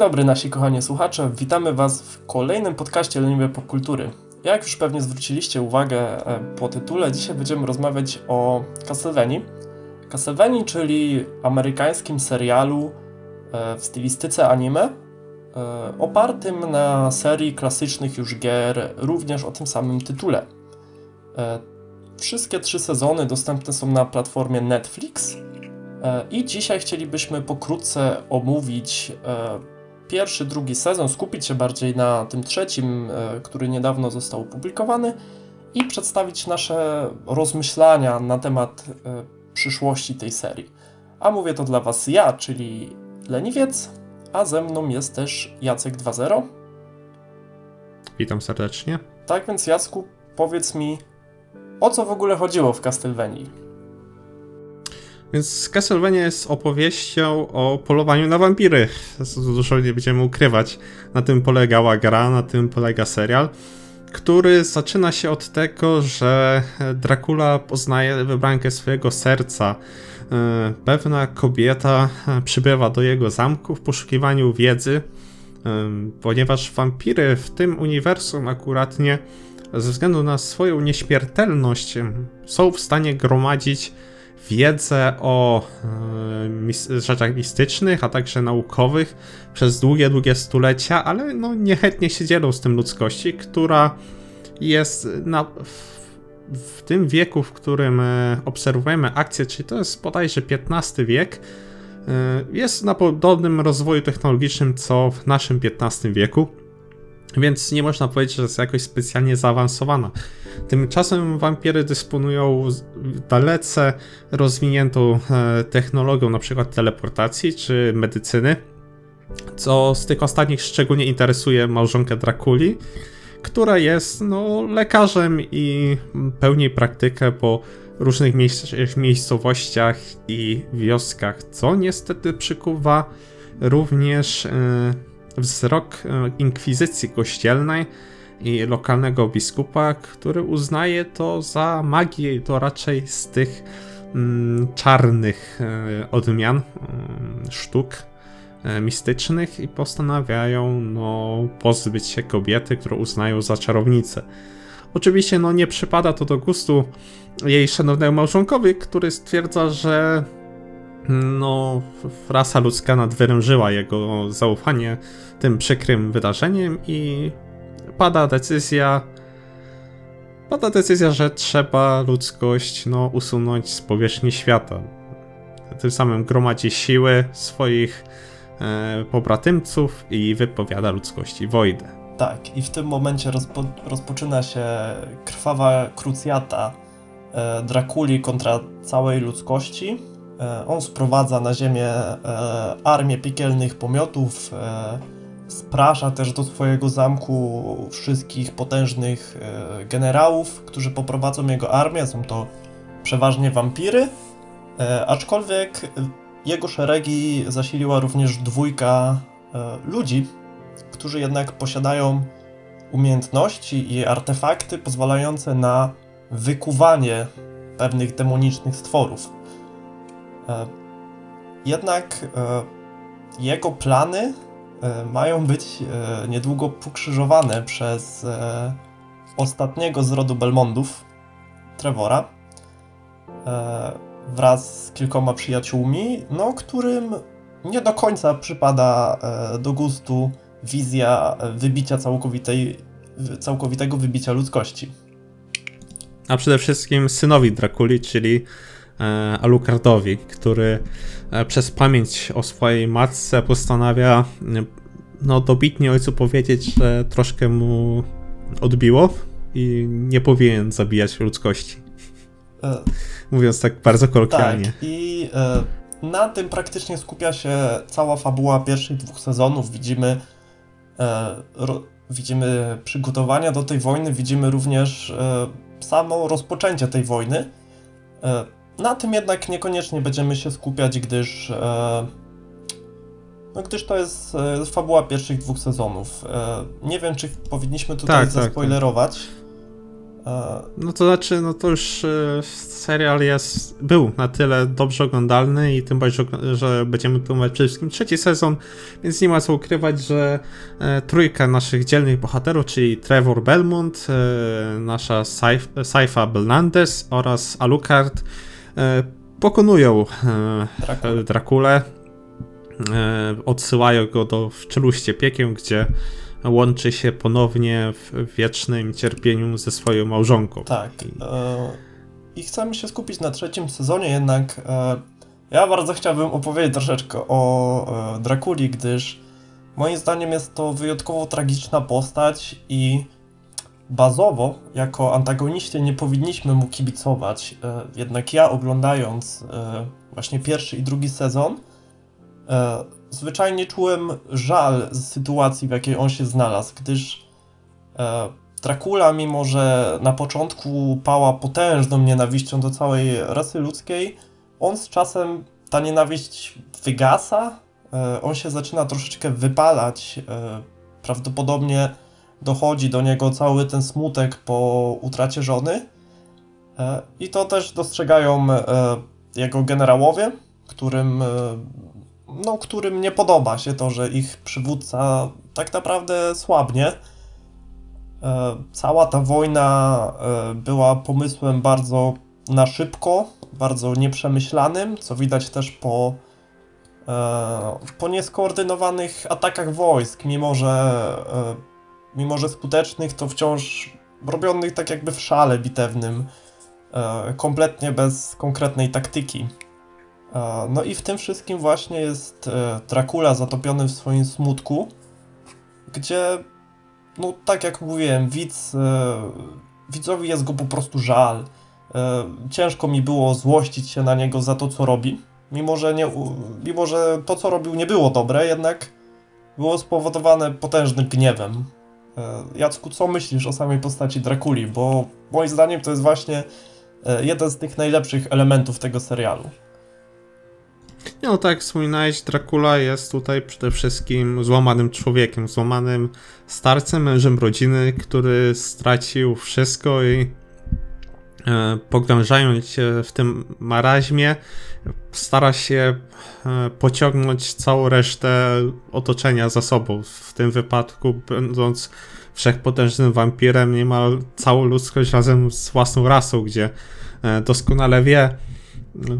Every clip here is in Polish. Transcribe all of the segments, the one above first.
dobry nasi kochani słuchacze, witamy Was w kolejnym podcaście Leniwe Popkultury. Jak już pewnie zwróciliście uwagę e, po tytule, dzisiaj będziemy rozmawiać o Castlevanii. Castlevanii, czyli amerykańskim serialu e, w stylistyce anime, e, opartym na serii klasycznych już gier, również o tym samym tytule. Wszystkie trzy sezony dostępne są na platformie Netflix, i dzisiaj chcielibyśmy pokrótce omówić pierwszy, drugi sezon, skupić się bardziej na tym trzecim, e, który niedawno został opublikowany i przedstawić nasze rozmyślania na temat e, przyszłości tej serii. A mówię to dla Was ja, czyli Leniwiec, a ze mną jest też Jacek 2.0. Witam serdecznie. Tak więc Jacku, powiedz mi, o co w ogóle chodziło w Castlevanii? Więc Castlevania jest opowieścią o polowaniu na wampiry. Dużo nie będziemy ukrywać. Na tym polegała gra, na tym polega serial, który zaczyna się od tego, że Dracula poznaje wybrankę swojego serca. E, pewna kobieta przybywa do jego zamku w poszukiwaniu wiedzy, e, ponieważ wampiry w tym uniwersum akuratnie ze względu na swoją nieśmiertelność są w stanie gromadzić wiedzę o e, rzeczach mistycznych, a także naukowych przez długie, długie stulecia, ale no niechętnie się dzielą z tym ludzkości, która jest na, w, w tym wieku, w którym e, obserwujemy akcję, czyli to jest bodajże XV wiek, e, jest na podobnym rozwoju technologicznym co w naszym XV wieku. Więc nie można powiedzieć, że jest jakoś specjalnie zaawansowana. Tymczasem wampiry dysponują dalece rozwiniętą e, technologią, np. teleportacji czy medycyny, co z tych ostatnich szczególnie interesuje małżonkę Drakuli, która jest no, lekarzem i pełni praktykę po różnych miejscowościach i wioskach, co niestety przykuwa również. Yy, wzrok e, inkwizycji kościelnej i lokalnego biskupa, który uznaje to za magię i to raczej z tych mm, czarnych e, odmian mm, sztuk e, mistycznych i postanawiają no, pozbyć się kobiety, którą uznają za czarownicę. Oczywiście no, nie przypada to do gustu jej szanownemu małżonkowi, który stwierdza, że no, rasa ludzka nadwyrężyła jego zaufanie tym przykrym wydarzeniem i pada decyzja, pada decyzja, że trzeba ludzkość no, usunąć z powierzchni świata. Tym samym gromadzi siły swoich e, pobratymców i wypowiada ludzkości wojnę. Tak, i w tym momencie rozpo, rozpoczyna się krwawa krucjata e, Drakuli kontra całej ludzkości on sprowadza na ziemię e, armię piekielnych pomiotów, e, sprasza też do swojego zamku wszystkich potężnych generałów, którzy poprowadzą jego armię. Są to przeważnie wampiry, aczkolwiek jego szeregi zasiliła również dwójka ludzi, którzy jednak posiadają umiejętności i artefakty pozwalające na wykuwanie pewnych demonicznych stworów. E, jednak e, jego plany e, mają być niedługo pokrzyżowane przez ostatniego z rodu Belmondów, Trevora, wraz z kilkoma przyjaciółmi, no, którym nie do końca przypada do gustu wizja wybicia całkowitej, całkowitego wybicia ludzkości. A przede wszystkim synowi Drakuli, czyli Alucardowi, który e, przez pamięć o swojej matce postanawia e, no, dobitnie ojcu powiedzieć, że troszkę mu odbiło i nie powinien zabijać ludzkości. Mówiąc tak bardzo kolokwialnie. Tak, i e, na tym praktycznie skupia się cała fabuła pierwszych dwóch sezonów. Widzimy, e, ro, widzimy przygotowania do tej wojny, widzimy również e, samo rozpoczęcie tej wojny. Na tym jednak niekoniecznie będziemy się skupiać, gdyż, e, no gdyż to jest e, fabuła pierwszych dwóch sezonów. E, nie wiem, czy powinniśmy tutaj tak, zaspoilerować. Tak, E, No to znaczy, no to już e, serial jest, był na tyle dobrze oglądalny i tym bardziej, że- będziemy oglądać przede wszystkim trzeci sezon, więc nie ma co ukrywać, że e, trójka naszych dzielnych bohaterów, czyli Trevor Belmont, nasza Saif- Saifa Belnandez oraz Alucard pokonują e, Dracula. Drakulę, e, odsyłają go do w czeluście piekieł, gdzie łączy się ponownie w wiecznym cierpieniu ze swoją małżonką. Tak. E, I chcemy się skupić na trzecim sezonie, jednak e, ja bardzo chciałbym opowiedzieć troszeczkę o e, Drakuli, gdyż moim zdaniem jest to wyjątkowo tragiczna postać i bazowo jako antagoniście nie powinniśmy mu kibicować. E, jednak ja oglądając e, właśnie pierwszy i drugi sezon e, zwyczajnie czułem żal z sytuacji, w jakiej on się znalazł, gdyż Dracula, mimo że na początku pała potężną nienawiścią do całej rasy ludzkiej, on z czasem ta nienawiść wygasa, on się zaczyna troszeczkę wypalać. Prawdopodobnie dochodzi do niego cały ten smutek po utracie żony. E, I to też dostrzegają e, jego generałowie, którym, e, no, którym nie podoba się to, że ich przywódca tak naprawdę słabnie. Cała ta wojna była pomysłem bardzo na szybko, bardzo nieprzemyślanym, co widać też po, po nieskoordynowanych atakach wojsk, mimo że, mimo że skutecznych, to wciąż robionych tak jakby w szale bitewnym, e, kompletnie bez konkretnej taktyki. E, No i w tym wszystkim właśnie jest e, Dracula zatopiony w swoim smutku, gdzie no tak jak mówiłem, widz, widzowi jest go po prostu żal. Ciężko mi było złościć się na niego za to, co robi. Mimo że, nie, mimo, że to, co robił, nie było dobre, jednak było spowodowane potężnym gniewem. E, Jacku, co myślisz o samej postaci Drakuli? Bo moim zdaniem to jest właśnie e, jeden z tych najlepszych elementów tego serialu. No tak wspominałeś, Dracula jest tutaj przede wszystkim złamanym człowiekiem, złamanym starcem, mężem rodziny, który stracił wszystko i pogrążając się w tym maraźmie, stara się e, pociągnąć całą resztę otoczenia za sobą. W tym wypadku, będąc wszechpotężnym wampirem, niemal całą ludzkość razem z własną rasą, gdzie e, doskonale wie,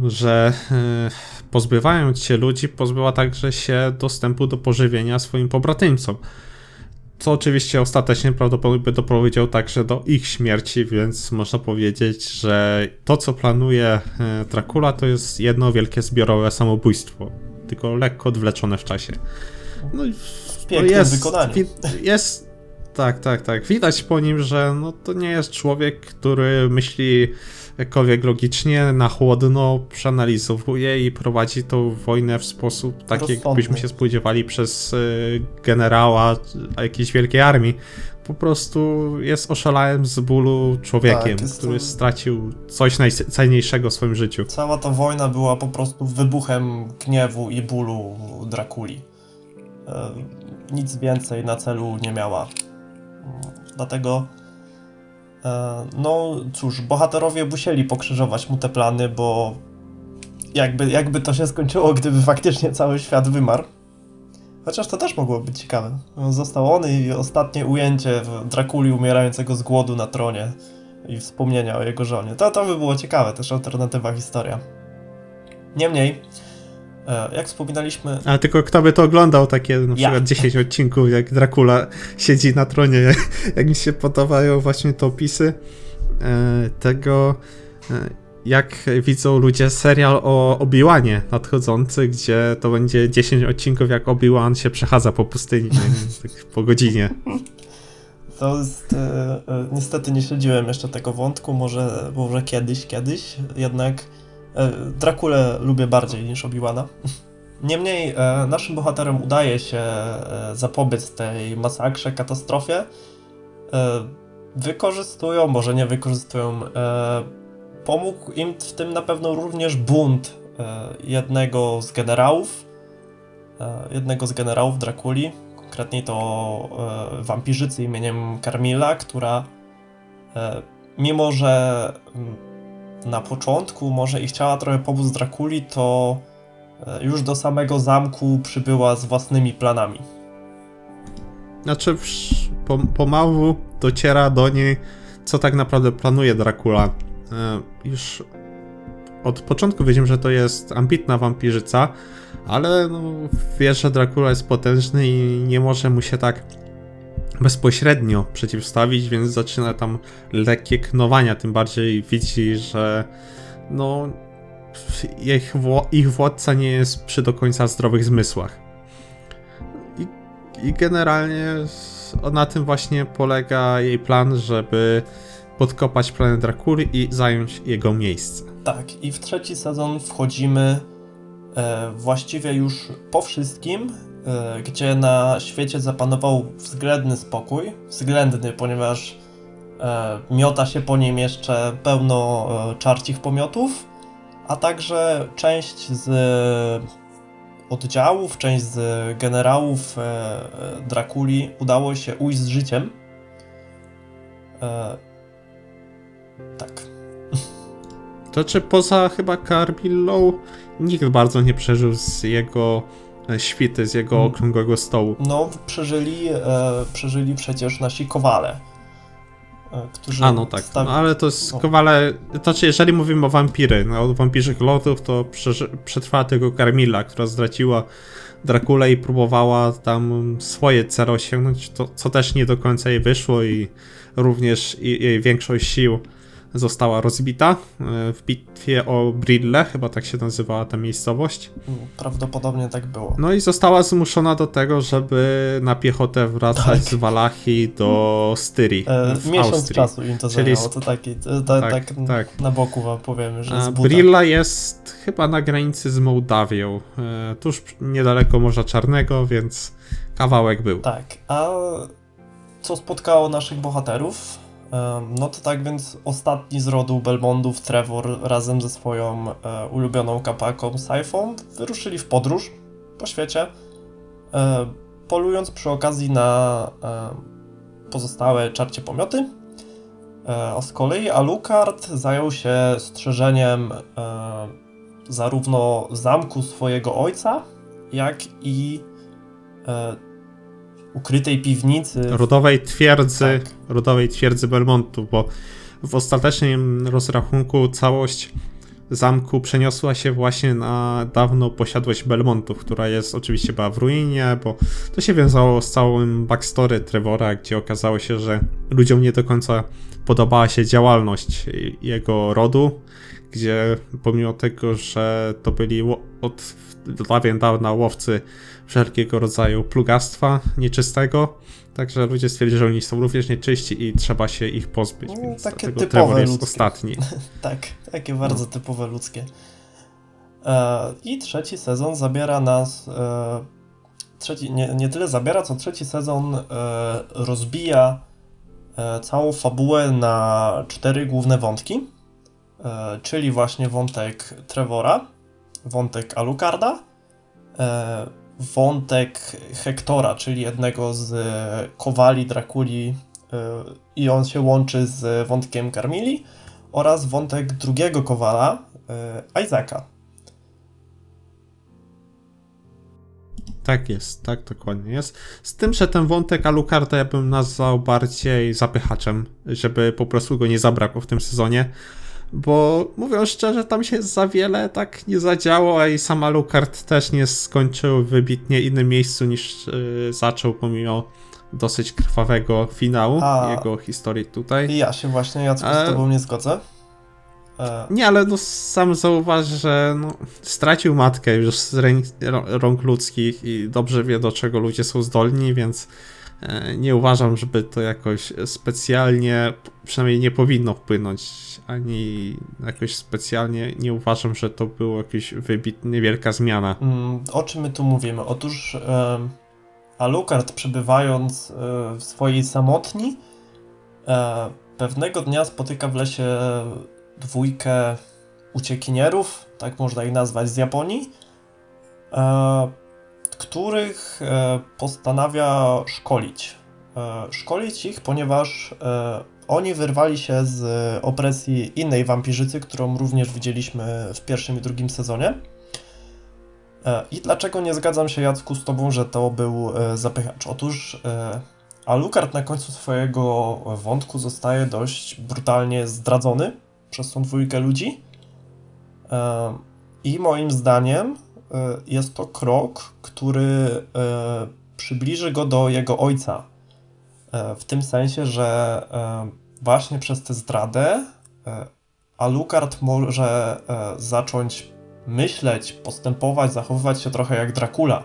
że e, pozbywając się ludzi, pozbyła także się dostępu do pożywienia swoim pobratymcom. Co oczywiście ostatecznie prawdopodobnie by doprowadziło także do ich śmierci, więc można powiedzieć, że to, co planuje e, Dracula, to jest jedno wielkie zbiorowe samobójstwo, tylko lekko odwleczone w czasie. No i W pięknym jest, wykonaniu. wi- Jest. Tak, tak, tak. Widać po nim, że no, to nie jest człowiek, który myśli jakkolwiek logicznie, na chłodno, przeanalizowuje i prowadzi tą wojnę w sposób taki, Rozsądny. jakbyśmy się spodziewali przez y, generała jakiejś wielkiej armii. Po prostu jest oszalałym z bólu człowiekiem, Tak, który to- stracił coś najcenniejszego w swoim życiu. Cała ta wojna była po prostu wybuchem gniewu i bólu Drakuli. E, nic więcej na celu nie miała. Dlatego, e, no cóż, bohaterowie musieli pokrzyżować mu te plany, bo jakby, jakby to się skończyło, gdyby faktycznie cały świat wymarł. Chociaż to też mogło być ciekawe. Został on i ostatnie ujęcie Drakuli umierającego z głodu na tronie i wspomnienia o jego żonie. To, to by było ciekawe, też alternatywa historia. Niemniej, jak wspominaliśmy, Ale tylko kto by to oglądał, takie na Ja. przykład 10 odcinków, jak Dracula siedzi na tronie, jak, jak mi się podobają właśnie te opisy e, tego, e, jak widzą ludzie serial o Obi-Wanie nadchodzący, gdzie to będzie 10 odcinków, jak Obi-Wan się przechadza po pustyni, tak po godzinie. to jest, e, e, niestety nie śledziłem jeszcze tego wątku, może, może kiedyś, kiedyś, jednak e, Drakulę lubię bardziej niż Obi-Wana. Niemniej e, naszym bohaterom udaje się e, zapobiec tej masakrze, katastrofie. E, wykorzystują, może nie wykorzystują, e, pomógł im w tym na pewno również bunt e, jednego z generałów, e, jednego z generałów Drakuli, konkretnie to e, wampirzycy imieniem Carmilla, która e, mimo że mm, na początku może i chciała trochę pomóc Drakuli, to e, już do samego zamku przybyła z własnymi planami. Znaczy, pomału dociera do niej, co tak naprawdę planuje Dracula. E, Już od początku widzimy, że to jest ambitna wampirzyca, ale no, że Dracula jest potężny i nie może mu się tak bezpośrednio przeciwstawić, więc zaczyna tam lekkie knowania, tym bardziej widzi, że no ich, ich władca nie jest przy do końca zdrowych zmysłach. I, I generalnie na tym właśnie polega jej plan, żeby podkopać planet Drakuli i zająć jego miejsce. Tak, i w trzeci sezon wchodzimy e, właściwie już po wszystkim, gdzie na świecie zapanował względny spokój. Względny, ponieważ e, miota się po nim jeszcze pełno e, czarcich pomiotów, a także część z oddziałów, część z generałów e, e, Drakuli udało się ujść z życiem. E, tak. To czy poza chyba Carmillą nikt bardzo nie przeżył z jego e, świty, z jego Mm. okrągłego stołu. No, przeżyli, e, przeżyli przecież nasi kowale. E, którzy A no tak, stawi- no, ale to jest no. kowale. To czy jeżeli mówimy o wampiry, no, o wampirzych lotów, to przetrwała tylko Carmilla, która zdradziła Drakulę i próbowała tam swoje cele osiągnąć, to, co też nie do końca jej wyszło i również jej większość sił została rozbita e, w bitwie o Brille, chyba tak się nazywała ta miejscowość. Mm, Prawdopodobnie tak było. No i została zmuszona do tego, żeby na piechotę wracać Tak. z Walachii do Styrii E, w miesiąc Austrii. czasu im to Czyli zajęło, to taki, to, to, tak, tak, tak. na boku wam powiemy, że buta. Brilla jest chyba na granicy z Mołdawią, e, tuż niedaleko Morza Czarnego, więc kawałek był. Tak, a co spotkało naszych bohaterów? No to tak więc ostatni z rodu Belmondów, Trevor, razem ze swoją e, ulubioną kapaką Syphon wyruszyli w podróż po świecie, e, polując przy okazji na e, pozostałe czarcie pomioty. A z kolei Alucard zajął się strzeżeniem zarówno zamku swojego ojca, jak i ukrytej piwnicy. Rodowej twierdzy, Tak. rodowej twierdzy Belmontu, bo w ostatecznym rozrachunku całość zamku przeniosła się właśnie na dawną posiadłość Belmontów, która jest oczywiście była w ruinie, bo to się wiązało z całym backstory Trevora, gdzie okazało się, że ludziom nie do końca podobała się działalność jego rodu, gdzie pomimo tego, że to byli od dawien dawna łowcy wszelkiego rodzaju plugastwa nieczystego, także ludzie stwierdzili, że oni są również nieczyści i trzeba się ich pozbyć, No, więc takie typowe Trevor jest ludzkie. ostatni. Tak, takie bardzo typowe ludzkie. E, I trzeci sezon zabiera nas. E, trzeci, nie, nie tyle zabiera, co trzeci sezon e, rozbija e, całą fabułę na cztery główne wątki. E, czyli właśnie wątek Trevora, wątek Alucarda, e, wątek Hektora, czyli jednego z e, kowali Drakuli, e, i on się łączy z wątkiem Carmili oraz wątek drugiego kowala, Isaaca. Tak jest, tak dokładnie jest. Z tym, że ten wątek Alucarda ja bym nazwał bardziej zapychaczem, żeby po prostu go nie zabrakło w tym sezonie. Bo mówiąc szczerze, tam się za wiele tak nie zadziało, a i sam Alucard też nie skończył w wybitnie innym miejscu niż yy, zaczął, pomimo dosyć krwawego finału A- jego historii tutaj. I ja się właśnie, E, z tobą nie zgodzę. E, Nie, ale no sam zauważ, że no, stracił matkę już z ręk, rą- rąk ludzkich i dobrze wie, do czego ludzie są zdolni, więc e, nie uważam, żeby to jakoś specjalnie, przynajmniej nie powinno wpłynąć, ani jakoś specjalnie nie uważam, że to była jakaś wybitnie wielka zmiana. mm, o czym my tu mówimy? Otóż e, Alucard, przebywając e, w swojej samotni, e, pewnego dnia spotyka w lesie dwójkę uciekinierów, tak można ich nazwać, z Japonii, e, których e, postanawia szkolić. E, szkolić ich, ponieważ e, oni wyrwali się z opresji innej wampirzycy, którą również widzieliśmy w pierwszym i drugim sezonie. I dlaczego nie zgadzam się, Jacku, z tobą, że to był zapychacz? Otóż Alucard na końcu swojego wątku zostaje dość brutalnie zdradzony przez tą dwójkę ludzi. I moim zdaniem jest to krok, który e, przybliży go do jego ojca. E, W tym sensie, że e, właśnie przez tę zdradę e, Alucard może e, zacząć myśleć, postępować, zachowywać się trochę jak Dracula.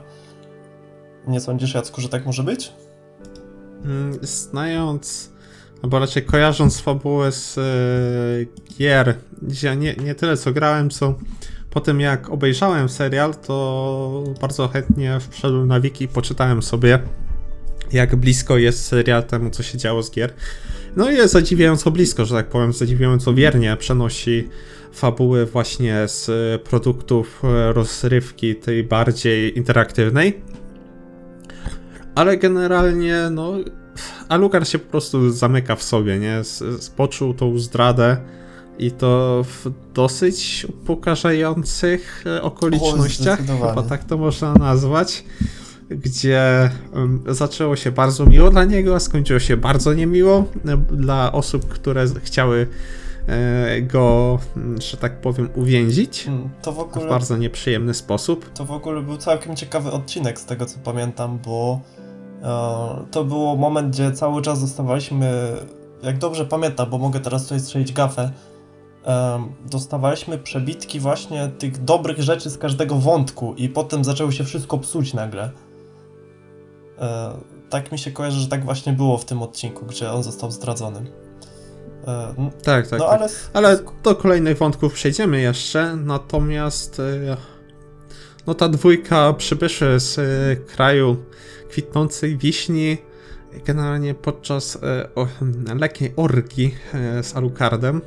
Nie sądzisz, Jacku, że tak może być? Mm, Znając, albo raczej kojarząc fabułę z e, gier, ja nie, nie tyle co grałem, co po tym jak obejrzałem serial, to bardzo chętnie wszedłem na wiki i poczytałem sobie, jak blisko jest serial temu, co się działo z gier. No i jest zadziwiająco blisko, że tak powiem, zadziwiająco wiernie przenosi fabuły właśnie z e, produktów e, rozrywki tej bardziej interaktywnej. Ale generalnie, no, Alucard się po prostu zamyka w sobie, nie? S- s- Poczuł tą zdradę i to w dosyć upokarzających e, okolicznościach, zdecydowanie. chyba tak to można nazwać, gdzie zaczęło się bardzo miło dla niego, a skończyło się bardzo niemiło e, dla osób, które chciały e, go, mm, że tak powiem, uwięzić Mm, To w w ogóle bardzo nieprzyjemny sposób. To w ogóle był całkiem ciekawy odcinek z tego co pamiętam, bo to było moment, gdzie cały czas dostawaliśmy, jak dobrze pamiętam, bo mogę teraz tutaj strzelić gafę, dostawaliśmy przebitki właśnie tych dobrych rzeczy z każdego wątku i potem zaczęło się wszystko psuć nagle. E, tak mi się kojarzy, że tak właśnie było w tym odcinku, gdzie on został zdradzony. E, Tak, tak. no tak. ale... Ale do kolejnych wątków przejdziemy jeszcze, natomiast e, no ta dwójka przybyszy z kraju kwitnącej wiśni generalnie podczas lekkiej orgii e, z Alucardem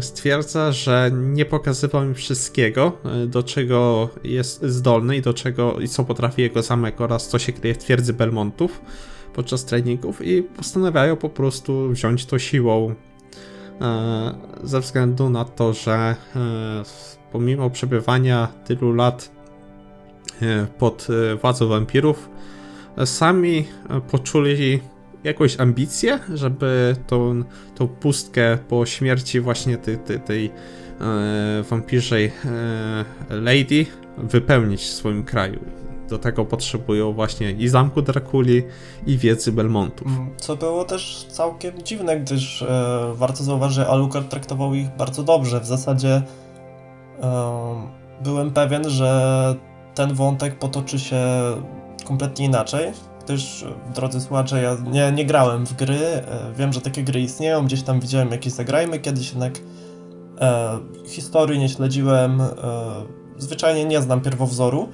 stwierdza, że nie pokazywał mi wszystkiego, e, do czego jest zdolny i do czego i co potrafi jego zamek oraz co się kryje w twierdzy Belmontów podczas treningów i postanawiają po prostu wziąć to siłą e, ze względu na to, że e, pomimo przebywania tylu lat e, pod e, władzą wampirów, e, sami e, poczuli jakąś ambicję, żeby tą, tą pustkę po śmierci właśnie tej, tej, e, wampirzej e, lady wypełnić w swoim kraju. Do tego potrzebują właśnie i zamku Drakuli, i wiedzy Belmontów. Mm, Co było też całkiem dziwne, gdyż e, warto zauważyć, że Alucard traktował ich bardzo dobrze. W zasadzie em, byłem pewien, że ten wątek potoczy się kompletnie inaczej, e, drodzy słuchacze, ja nie, nie grałem w gry, e, wiem, że takie gry istnieją, gdzieś tam widziałem jakieś zagrajmy, kiedyś jednak e, historii nie śledziłem, e, zwyczajnie nie znam pierwowzoru.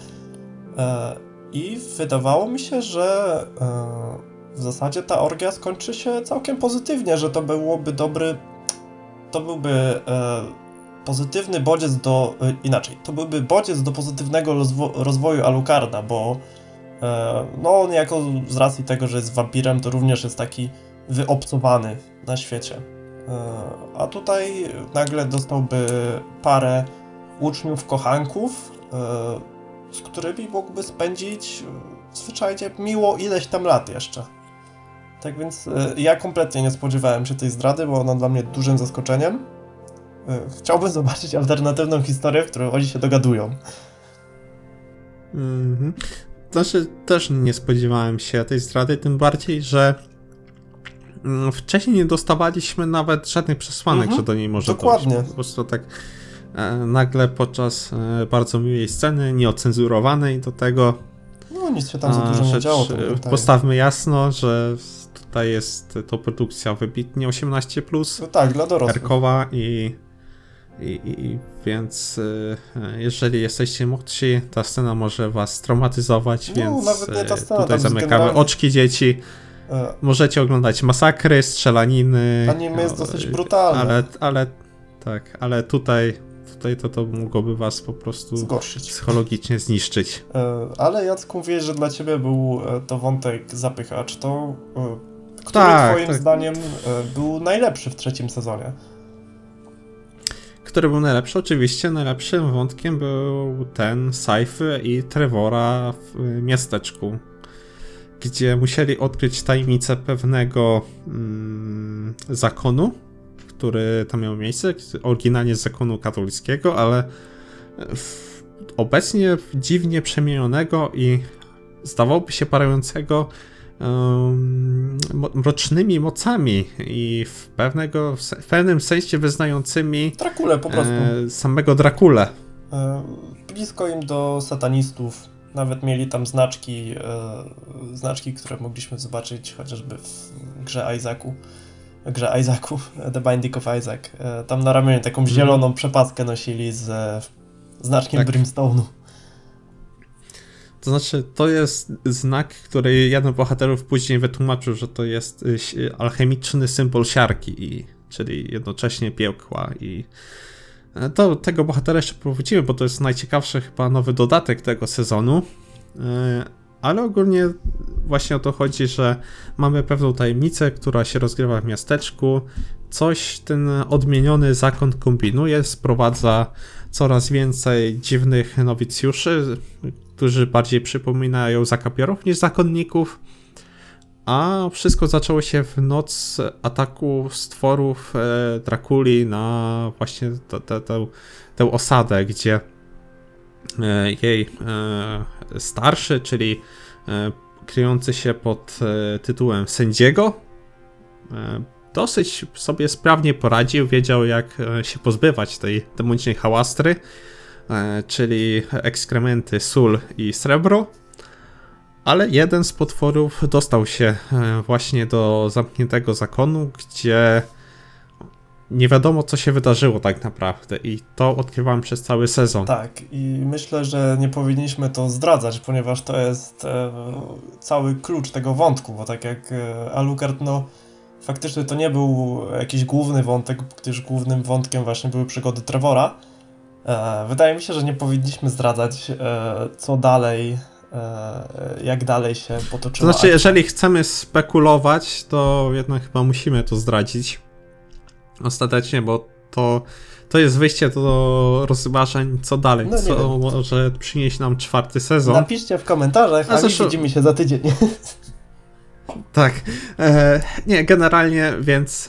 E, I wydawało mi się, że e, w zasadzie ta orgia skończy się całkiem pozytywnie, że to byłoby dobry. To byłby e, pozytywny bodziec do. Inaczej, to byłby bodziec do pozytywnego rozwo- rozwoju Alucarda, bo no on jako z racji tego, że jest wampirem, to również jest taki wyobcowany na świecie. E, a tutaj nagle dostałby parę uczniów, kochanków. E, z którymi mógłby spędzić e, zwyczajnie miło ileś tam lat jeszcze. Tak więc e, ja kompletnie nie spodziewałem się tej zdrady, bo ona dla mnie dużym zaskoczeniem. E, Chciałbym zobaczyć alternatywną historię, w której oni się dogadują. Mhm. Znaczy, też nie spodziewałem się tej zdrady, tym bardziej, że mm, wcześniej nie dostawaliśmy nawet żadnych przesłanek, Mhm. że do niej może Dokładnie. dojść. Po prostu tak e, nagle podczas e, bardzo miłej sceny, nieocenzurowanej do tego, No nic się tam za a, dużo nie rzecz, działo. to e, pamiętaj. postawmy jasno, że tutaj jest to produkcja wybitnie 18+, No tak, dla dorosłych. Erkowa i, i, i więc y, jeżeli jesteście młodsi, ta scena może was traumatyzować, No, więc nawet nie ta y, scena, tutaj zamykamy generalnie- oczki dzieci. E, Możecie oglądać masakry, strzelaniny. Anime jest no, dosyć y, brutalne. Ale, ale tak, ale tutaj, tutaj to, to mogłoby was po prostu Zgorszyć. psychologicznie zniszczyć. E, Ale Jacku, mówiłeś, że dla ciebie był e, to wątek zapychacz. To e, który Tak, twoim tak. zdaniem e, był najlepszy w trzecim sezonie? Który był najlepszy? Oczywiście najlepszym wątkiem był ten Saify i Trevora w y, miasteczku, gdzie musieli odkryć tajemnicę pewnego mm, zakonu, który tam miał miejsce, oryginalnie z zakonu katolickiego, ale w, obecnie dziwnie przemienionego i zdawałoby się parującego mrocznymi mocami i w, pewnego, w pewnym sensie wyznającymi Drakule po prostu. e, samego Drakule. E, blisko im do satanistów. Nawet mieli tam znaczki, e, znaczki, które mogliśmy zobaczyć chociażby w grze Isaacu. Grze Isaacu, The Binding of Isaac. Tam na ramieniu taką zieloną przepaskę nosili z znaczkiem Mhm. Tak. Brimstone'u. To znaczy, to jest znak, który jeden bohaterów później wytłumaczył, że to jest y, alchemiczny symbol siarki, i, czyli jednocześnie piekła. I e, to tego bohatera jeszcze powrócimy, bo to jest najciekawszy chyba nowy dodatek tego sezonu. E, Ale ogólnie właśnie o to chodzi, że mamy pewną tajemnicę, która się rozgrywa w miasteczku. Coś ten odmieniony zakon kombinuje, sprowadza coraz więcej dziwnych nowicjuszy, którzy bardziej przypominają zakapiorów niż zakonników. A wszystko zaczęło się w noc ataku stworów e, Drakuli na właśnie tę- osadę, gdzie e, jej e, starszy, czyli e, kryjący się pod e, tytułem sędziego, e, dosyć sobie sprawnie poradził, wiedział jak e, się pozbywać tej demonicznej hałastry, czyli ekskrementy, sól i srebro. Ale jeden z potworów dostał się e, właśnie do zamkniętego zakonu, gdzie nie wiadomo co się wydarzyło tak naprawdę i to odkrywałem przez cały sezon. Tak, i myślę, że nie powinniśmy to zdradzać, ponieważ to jest e, cały klucz tego wątku, bo tak jak e, Alucard, no faktycznie to nie był jakiś główny wątek, gdyż głównym wątkiem właśnie były przygody Trevora. E, wydaje mi się, że nie powinniśmy zdradzać, e, co dalej, e, jak dalej się To potoczyła znaczy, jeżeli chcemy spekulować, to jednak chyba musimy to zdradzić. Ostatecznie, bo to, to jest wyjście do rozważań, co dalej, No co wiem. może przynieść nam czwarty sezon. Napiszcie w komentarzach, A a, zresztą- widzimy się za tydzień. Tak. E, nie, generalnie, więc.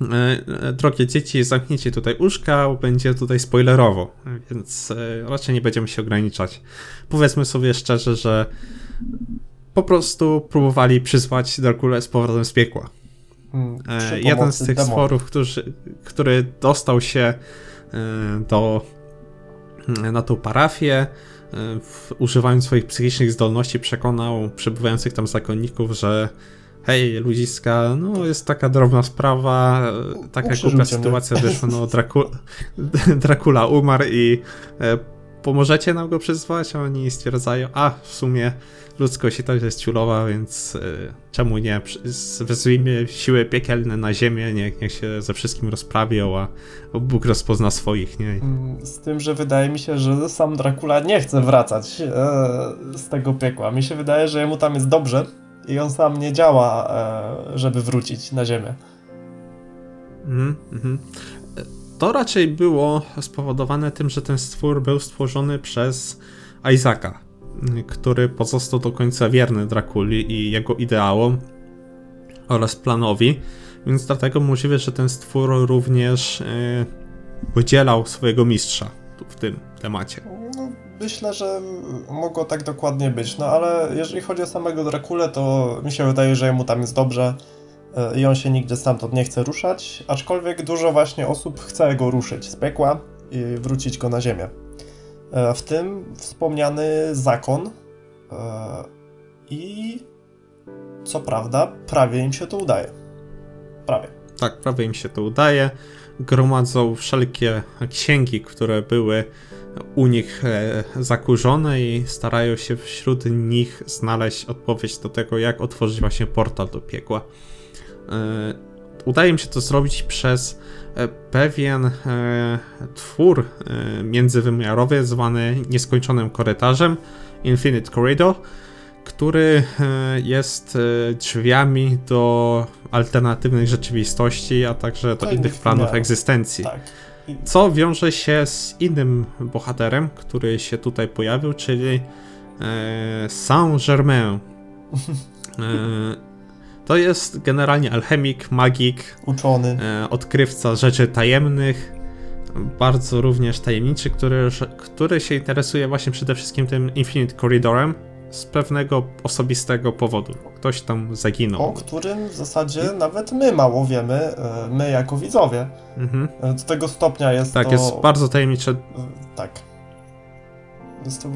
E, e, drogie dzieci, zamknijcie tutaj uszka, bo będzie tutaj spoilerowo, więc e, raczej nie będziemy się ograniczać. Powiedzmy sobie szczerze, że po prostu próbowali przyzwać Drakulę z powrotem z piekła. Mm, E, jeden z tych demonów. stworów, którzy, który dostał się do, na tą parafię, używając swoich psychicznych zdolności, przekonał przebywających tam zakonników, że hej, ludziska, no jest taka drobna sprawa, e, taka głupia sytuacja wyszła, no Draku, Dracula umarł i e, pomożecie nam go przyzwać? A oni stwierdzają, a w sumie ludzkość i tak jest ciulowa, więc y, czemu nie? Wezwijmy siły piekielne na ziemię, niech, niech się ze wszystkim rozprawią, a Bóg rozpozna swoich, nie? Mm, Z tym, że wydaje mi się, że sam Dracula nie chce wracać e, z tego piekła. Mi się wydaje, że jemu tam jest dobrze i on sam nie działa, e, żeby wrócić na ziemię. Mhm, mhm. To raczej było spowodowane tym, że ten stwór był stworzony przez Isaaca, który pozostał do końca wierny Drakuli i jego ideałom oraz planowi, więc dlatego możliwe, że ten stwór również y, podzielał swojego mistrza w tym temacie. Myślę, że mogło tak dokładnie być, no ale jeżeli chodzi o samego Drakulę, to mi się wydaje, że jemu tam jest dobrze e, i on się nigdzie stamtąd nie chce ruszać, aczkolwiek dużo właśnie osób chce go ruszyć z piekła i wrócić go na ziemię. E, W tym wspomniany zakon e, i co prawda prawie im się to udaje. Prawie. Tak, prawie im się to udaje. Gromadzą wszelkie księgi, które były u nich e, zakurzone i starają się wśród nich znaleźć odpowiedź do tego, jak otworzyć właśnie portal do piekła. E, udaje im się to zrobić przez e, pewien twór międzywymiarowy zwany nieskończonym korytarzem Infinite Corridor, który jest drzwiami do alternatywnych rzeczywistości, a także do Do innych planów egzystencji. Tak. Co wiąże się z innym bohaterem, który się tutaj pojawił, czyli e, Saint-Germain. E, to jest generalnie alchemik, magik, uczony. e, odkrywca rzeczy tajemnych, bardzo również tajemniczy, który, który się interesuje właśnie przede wszystkim tym Infinite Corridorem z pewnego osobistego powodu. Ktoś tam zaginął. O którym w zasadzie nawet my mało wiemy, e, my jako widzowie. Mhm. E, Do tego stopnia jest Tak, to... jest bardzo tajemnicze. e, Tak. Jest to,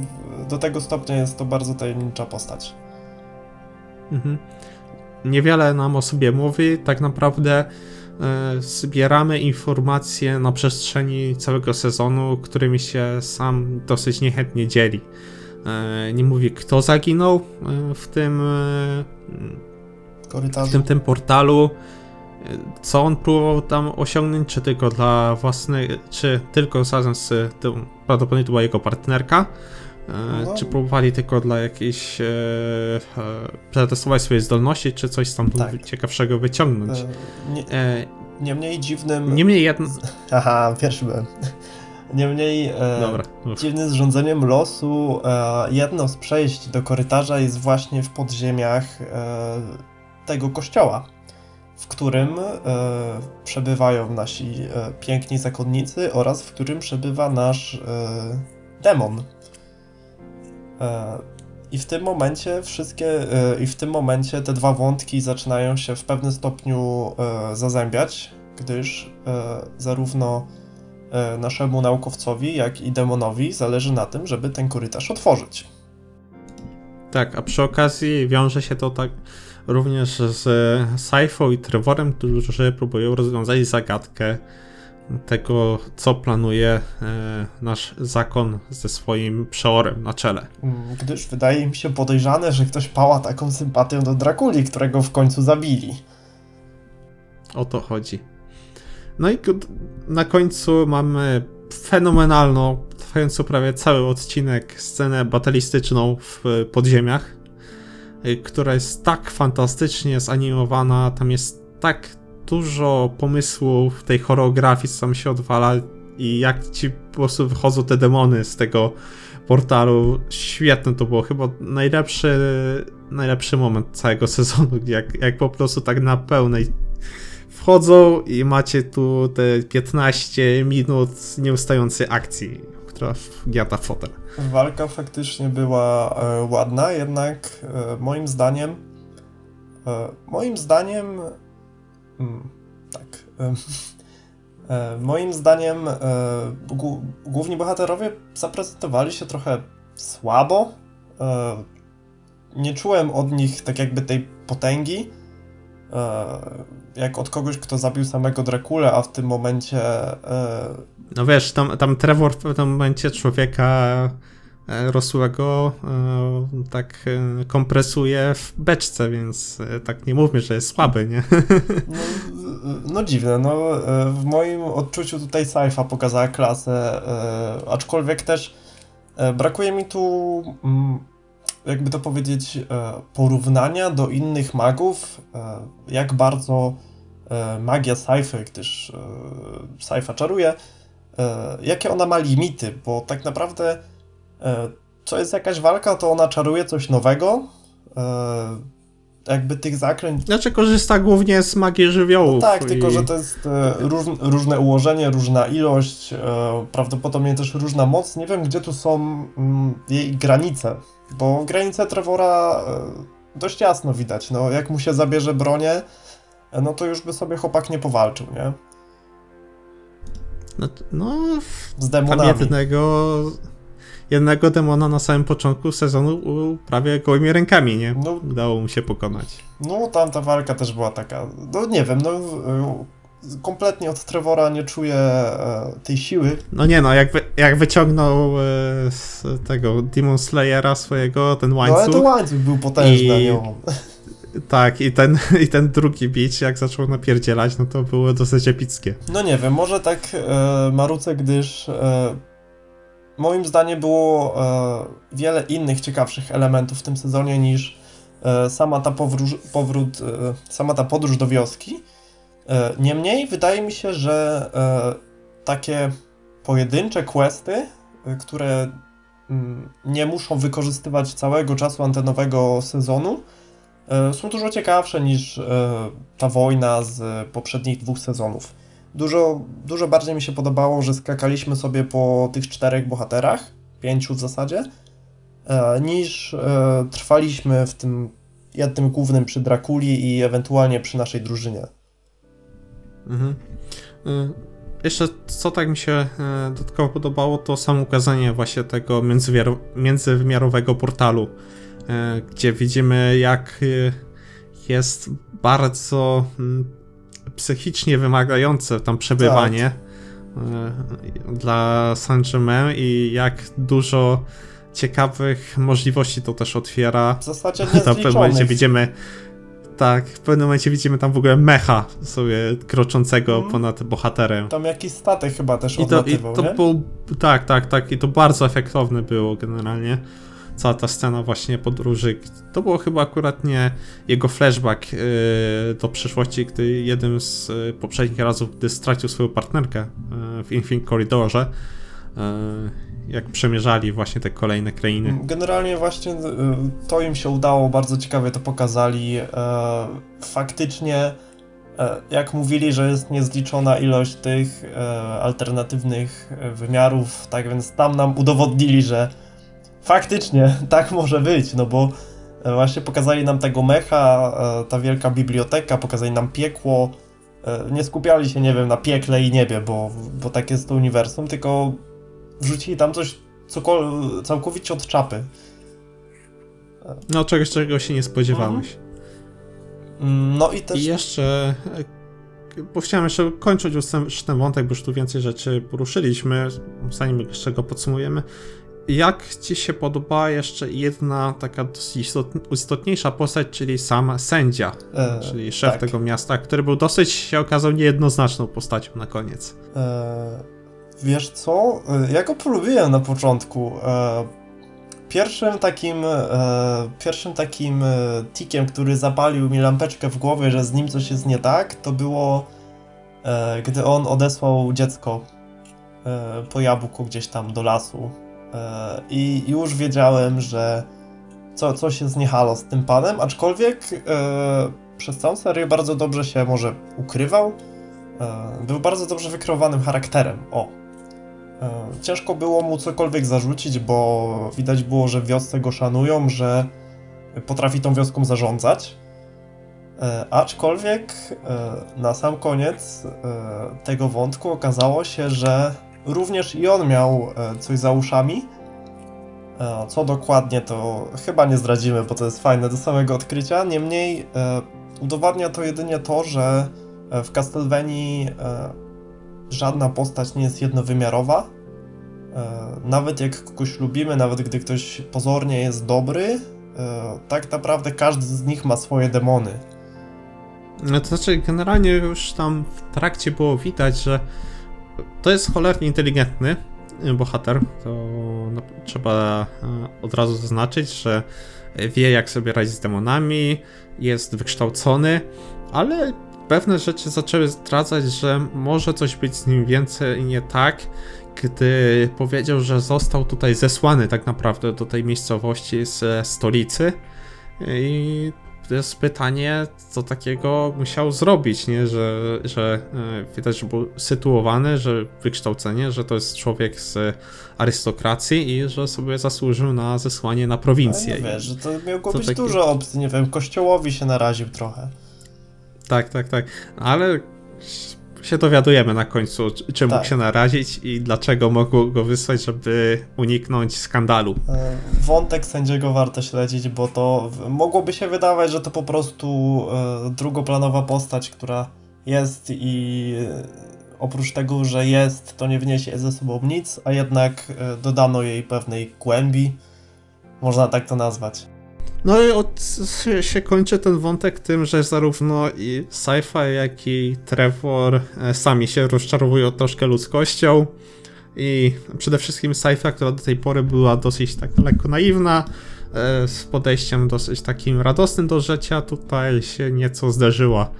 do tego stopnia jest to bardzo tajemnicza postać. Mhm. Niewiele nam o sobie mówi, tak naprawdę zbieramy informacje na przestrzeni całego sezonu, którymi się sam dosyć niechętnie dzieli. E, nie mówi kto zaginął e, w tym, e, w Korytarzu. tym, tym portalu, co on próbował tam osiągnąć, czy tylko dla własnej, czy tylko razem z tą, prawdopodobnie to była jego partnerka, No. czy próbowali tylko dla jakiejś, e, e, przetestować swoje zdolności, czy coś tam Tak. ciekawszego wyciągnąć. E, Nie, niemniej dziwnym... niemniej jedno... Aha, pierwszy byłem. Niemniej e, Dobra. dziwnym zrządzeniem losu e, jedno z przejść do korytarza jest właśnie w podziemiach e, tego kościoła, w którym e, przebywają nasi e, piękni zakonnicy oraz w którym przebywa nasz e, demon. E, I w tym momencie wszystkie, e, i w tym momencie te dwa wątki zaczynają się w pewnym stopniu e, zazębiać, gdyż e, zarówno naszemu naukowcowi, jak i demonowi zależy na tym, żeby ten korytarz otworzyć. Tak, a przy okazji wiąże się to tak również z Saifo i Trevorem, którzy próbują rozwiązać zagadkę tego, co planuje e, nasz zakon ze swoim przeorem na czele. Mm, Gdyż wydaje mi się podejrzane, że ktoś pała taką sympatią do Drakuli, którego w końcu zabili. O to chodzi. No i na końcu mamy fenomenalną, trwającą prawie cały odcinek, scenę batalistyczną w podziemiach, y, która jest tak fantastycznie zanimowana, tam jest tak dużo pomysłów tej choreografii, co tam się odwala i jak ci po prostu wychodzą te demony z tego portalu. Świetne to było, chyba najlepszy, najlepszy moment całego sezonu, jak, jak po prostu tak na pełnej wchodzą i macie tu te 15 minut nieustającej akcji, która wgiata fotel. Walka faktycznie była e, ładna, jednak e, moim zdaniem e, moim zdaniem mm, tak e, e, moim zdaniem e, główni bohaterowie zaprezentowali się trochę słabo. Nie czułem od nich tak jakby tej potęgi, jak od kogoś, kto zabił samego Drakulę, a w tym momencie e, No wiesz, tam, tam Trevor w pewnym momencie człowieka e, rosłego e, tak e, kompresuje w beczce, więc e, tak nie mówmy, że jest słaby, nie? No, no dziwne, no e, w moim odczuciu tutaj Saifa pokazała klasę, e, aczkolwiek też e, brakuje mi tu, mm, jakby to powiedzieć, e, porównania do innych magów, e, jak bardzo e, magia Saify, gdyż Saifa czaruje, jakie ona ma limity, bo tak naprawdę co jest jakaś walka, to ona czaruje coś nowego, jakby tych zakręć Znaczy korzysta głównie z magii żywiołów. tak, tylko i- że to jest róż, różne ułożenie, różna ilość, prawdopodobnie też różna moc. Nie wiem, gdzie tu są mm, jej granice, bo granice Trevora e, dość jasno widać. No, jak mu się zabierze bronię, e, no to już by sobie chłopak nie powalczył, nie? No, no Z tam demonami. jednego, jednego demona na samym początku sezonu prawie gołymi rękami, nie? No, Udało mu się pokonać. no, tamta walka też była taka, no nie wiem, no kompletnie od Trevora nie czuję e, tej siły. No nie no, jak, wy, jak wyciągnął e, z tego Demon Slayera swojego, ten No ale łańcuch, to łańcuch był potężny, I- no. tak, i ten, i ten drugi bić, jak zaczął napierdzielać, no to było dosyć epickie. No nie wiem, może tak e, Maruce, gdyż e, moim zdaniem było e, wiele innych ciekawszych elementów w tym sezonie niż e, sama ta powróż, powrót, e, sama ta podróż do wioski. E, niemniej wydaje mi się, że e, takie pojedyncze questy, e, które mm, nie muszą wykorzystywać całego czasu antenowego sezonu, są dużo ciekawsze niż ta wojna z poprzednich dwóch sezonów. Dużo, dużo bardziej mi się podobało, że skakaliśmy sobie po tych czterech bohaterach, pięciu w zasadzie, niż trwaliśmy w tym jednym głównym przy Drakuli i ewentualnie przy naszej drużynie. Mhm. Y, Jeszcze co tak mi się e, dodatkowo podobało, to samo ukazanie właśnie tego międzywymiarowego portalu, e, gdzie widzimy jak e, jest bardzo mm, psychicznie wymagające tam przebywanie e, dla Saint-Germain i jak dużo ciekawych możliwości to też otwiera W zasadzie w pewnym momencie niezliczonych. widzimy. Tak, w pewnym momencie widzimy tam w ogóle mecha sobie kroczącego Mhm. ponad bohaterem. Tam jakiś statek chyba też I to, i to nie? był. Tak, tak, tak. I to bardzo efektowne było generalnie. Cała ta scena właśnie podróży. To było chyba akurat nie jego flashback yy, do przeszłości, gdy jednym z yy, poprzednich razów, gdy stracił swoją partnerkę yy, w Infinite Corridorze. Yy, jak przemierzali właśnie te kolejne krainy. Generalnie właśnie y, to im się udało, bardzo ciekawie to pokazali. E, Faktycznie, e, jak mówili, że jest niezliczona ilość tych e, alternatywnych e, wymiarów, tak więc tam nam udowodnili, że faktycznie tak może być, no bo e, właśnie pokazali nam tego mecha, e, ta wielka biblioteka, pokazali nam piekło. E, Nie skupiali się, nie wiem, na piekle i niebie, bo, bo tak jest to uniwersum, tylko wrzucili tam coś cokol- całkowicie od czapy. No, czegoś, czego się nie spodziewałeś. Mm, No i też. I jeszcze, e, bo chciałem jeszcze kończyć już ten, już ten wątek, bo już tu więcej rzeczy poruszyliśmy, zanim jeszcze go podsumujemy. Jak ci się podoba jeszcze jedna taka dosyć istot- istotniejsza postać, czyli sam sędzia, e, czyli szef tak. tego miasta, który był dosyć, się okazał niejednoznaczną postacią na koniec. E, wiesz co? E, Ja go na początku. E, pierwszym takim. E, pierwszym takim tikiem, który zapalił mi lampeczkę w głowie, że z nim coś jest nie tak, to było. Gdy on odesłał dziecko po jabłko gdzieś tam do lasu. I już wiedziałem, że co, coś jest nie halo z tym panem, aczkolwiek przez całą serię bardzo dobrze się może ukrywał. Był bardzo dobrze wykreowanym charakterem. O. E, Ciężko było mu cokolwiek zarzucić, bo widać było, że w wiosce go szanują, że potrafi tą wioską zarządzać. E, Aczkolwiek e, na sam koniec tego wątku okazało się, że również i on miał coś za uszami. Co dokładnie to chyba nie zdradzimy, bo to jest fajne do samego odkrycia. Niemniej udowadnia to jedynie to, że w Castlevanii żadna postać nie jest jednowymiarowa. E, Nawet jak kogoś lubimy, nawet gdy ktoś pozornie jest dobry, e, tak naprawdę każdy z nich ma swoje demony. No to znaczy, generalnie już tam w trakcie było widać, że to jest cholernie inteligentny bohater. To no, trzeba e, od razu zaznaczyć, że wie, jak sobie radzić z demonami, jest wykształcony, ale pewne rzeczy zaczęły zdradzać, że może coś być z nim więcej nie tak, gdy powiedział, że został tutaj zesłany tak naprawdę do tej miejscowości z stolicy. I to jest pytanie, co takiego musiał zrobić, nie? Że, że e, widać, że był sytuowany, że wykształcenie, że to jest człowiek z arystokracji i że sobie zasłużył na zesłanie na prowincję. Ale nie wiesz, że to miało to być takie- dużo opcji, nie wiem, kościołowi się naraził trochę. Tak, tak, tak. Ale się dowiadujemy na końcu, c- czym Tak. mógł się narazić i dlaczego mogło go wysłać, żeby uniknąć skandalu. E, Wątek sędziego warto śledzić, bo to mogłoby się wydawać, że to po prostu e, drugoplanowa postać, która jest i e, oprócz tego, że jest, to nie wniesie ze sobą nic, a jednak dodano jej pewnej głębi. Można tak to nazwać. No i od, się- kończy ten wątek tym, że zarówno i Sci-Fi, jak i Trevor e, sami się rozczarowują troszkę ludzkością. I przede wszystkim Saifa, która do tej pory była dosyć tak lekko naiwna, e, z podejściem dosyć takim radosnym do życia, tutaj się nieco zderzyła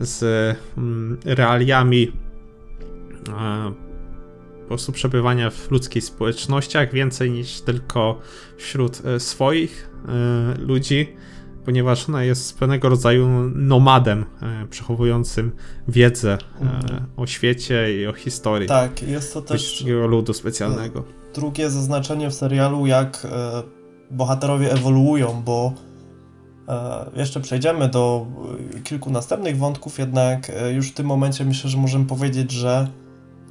z mm, realiami e, po prostu przebywania w ludzkich społecznościach więcej niż tylko wśród e, swoich e, ludzi, ponieważ ona jest pewnego rodzaju nomadem e, przechowującym wiedzę Mhm. o świecie i o historii Tak, jest to też ludu specjalnego. drugie zaznaczenie w serialu, jak bohaterowie ewoluują, bo jeszcze przejdziemy do kilku następnych wątków, jednak już w tym momencie myślę, że możemy powiedzieć, że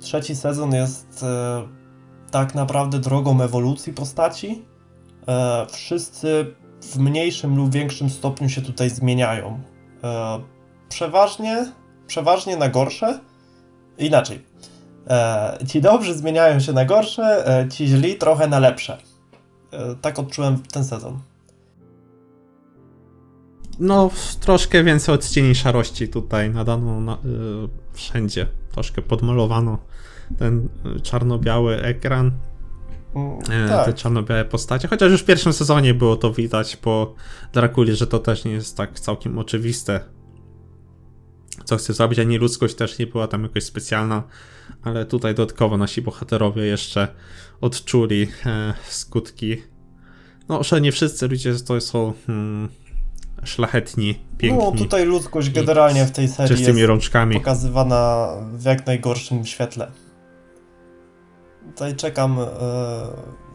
trzeci sezon jest e, tak naprawdę drogą ewolucji postaci. E, wszyscy w mniejszym lub większym stopniu się tutaj zmieniają. E, przeważnie, przeważnie na gorsze. Inaczej. E, ci dobrzy zmieniają się na gorsze, e, ci źli trochę na lepsze. E, tak odczułem ten sezon. No, troszkę więcej odcieni szarości tutaj nadano na, y, wszędzie. Troszkę podmalowano ten y, czarno-biały ekran, Mm, e, tak, te czarno-białe postacie. Chociaż już w pierwszym sezonie było to widać po Drakuli, że to też nie jest tak całkiem oczywiste. Co chce zrobić, ani ludzkość też nie była tam jakoś specjalna, ale tutaj dodatkowo nasi bohaterowie jeszcze odczuli e, skutki. No, że nie wszyscy ludzie to są hmm, szlachetni, piękni, no tutaj ludzkość generalnie w tej serii jest rączkami. pokazywana w jak najgorszym świetle. Tutaj czekam e,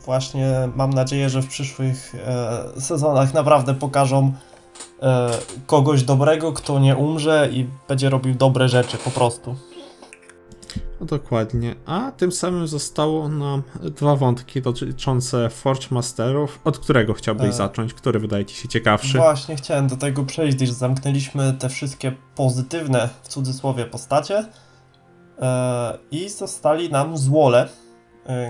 właśnie, mam nadzieję, że w przyszłych e, sezonach naprawdę pokażą e, kogoś dobrego, kto nie umrze i będzie robił dobre rzeczy po prostu. No dokładnie. A tym samym zostało nam dwa wątki dotyczące Forge Masterów. Od którego chciałbyś E. zacząć? Który wydaje ci się ciekawszy? Właśnie chciałem do tego przejść, gdyż zamknęliśmy te wszystkie pozytywne, w cudzysłowie, postacie e, i zostali nam złole,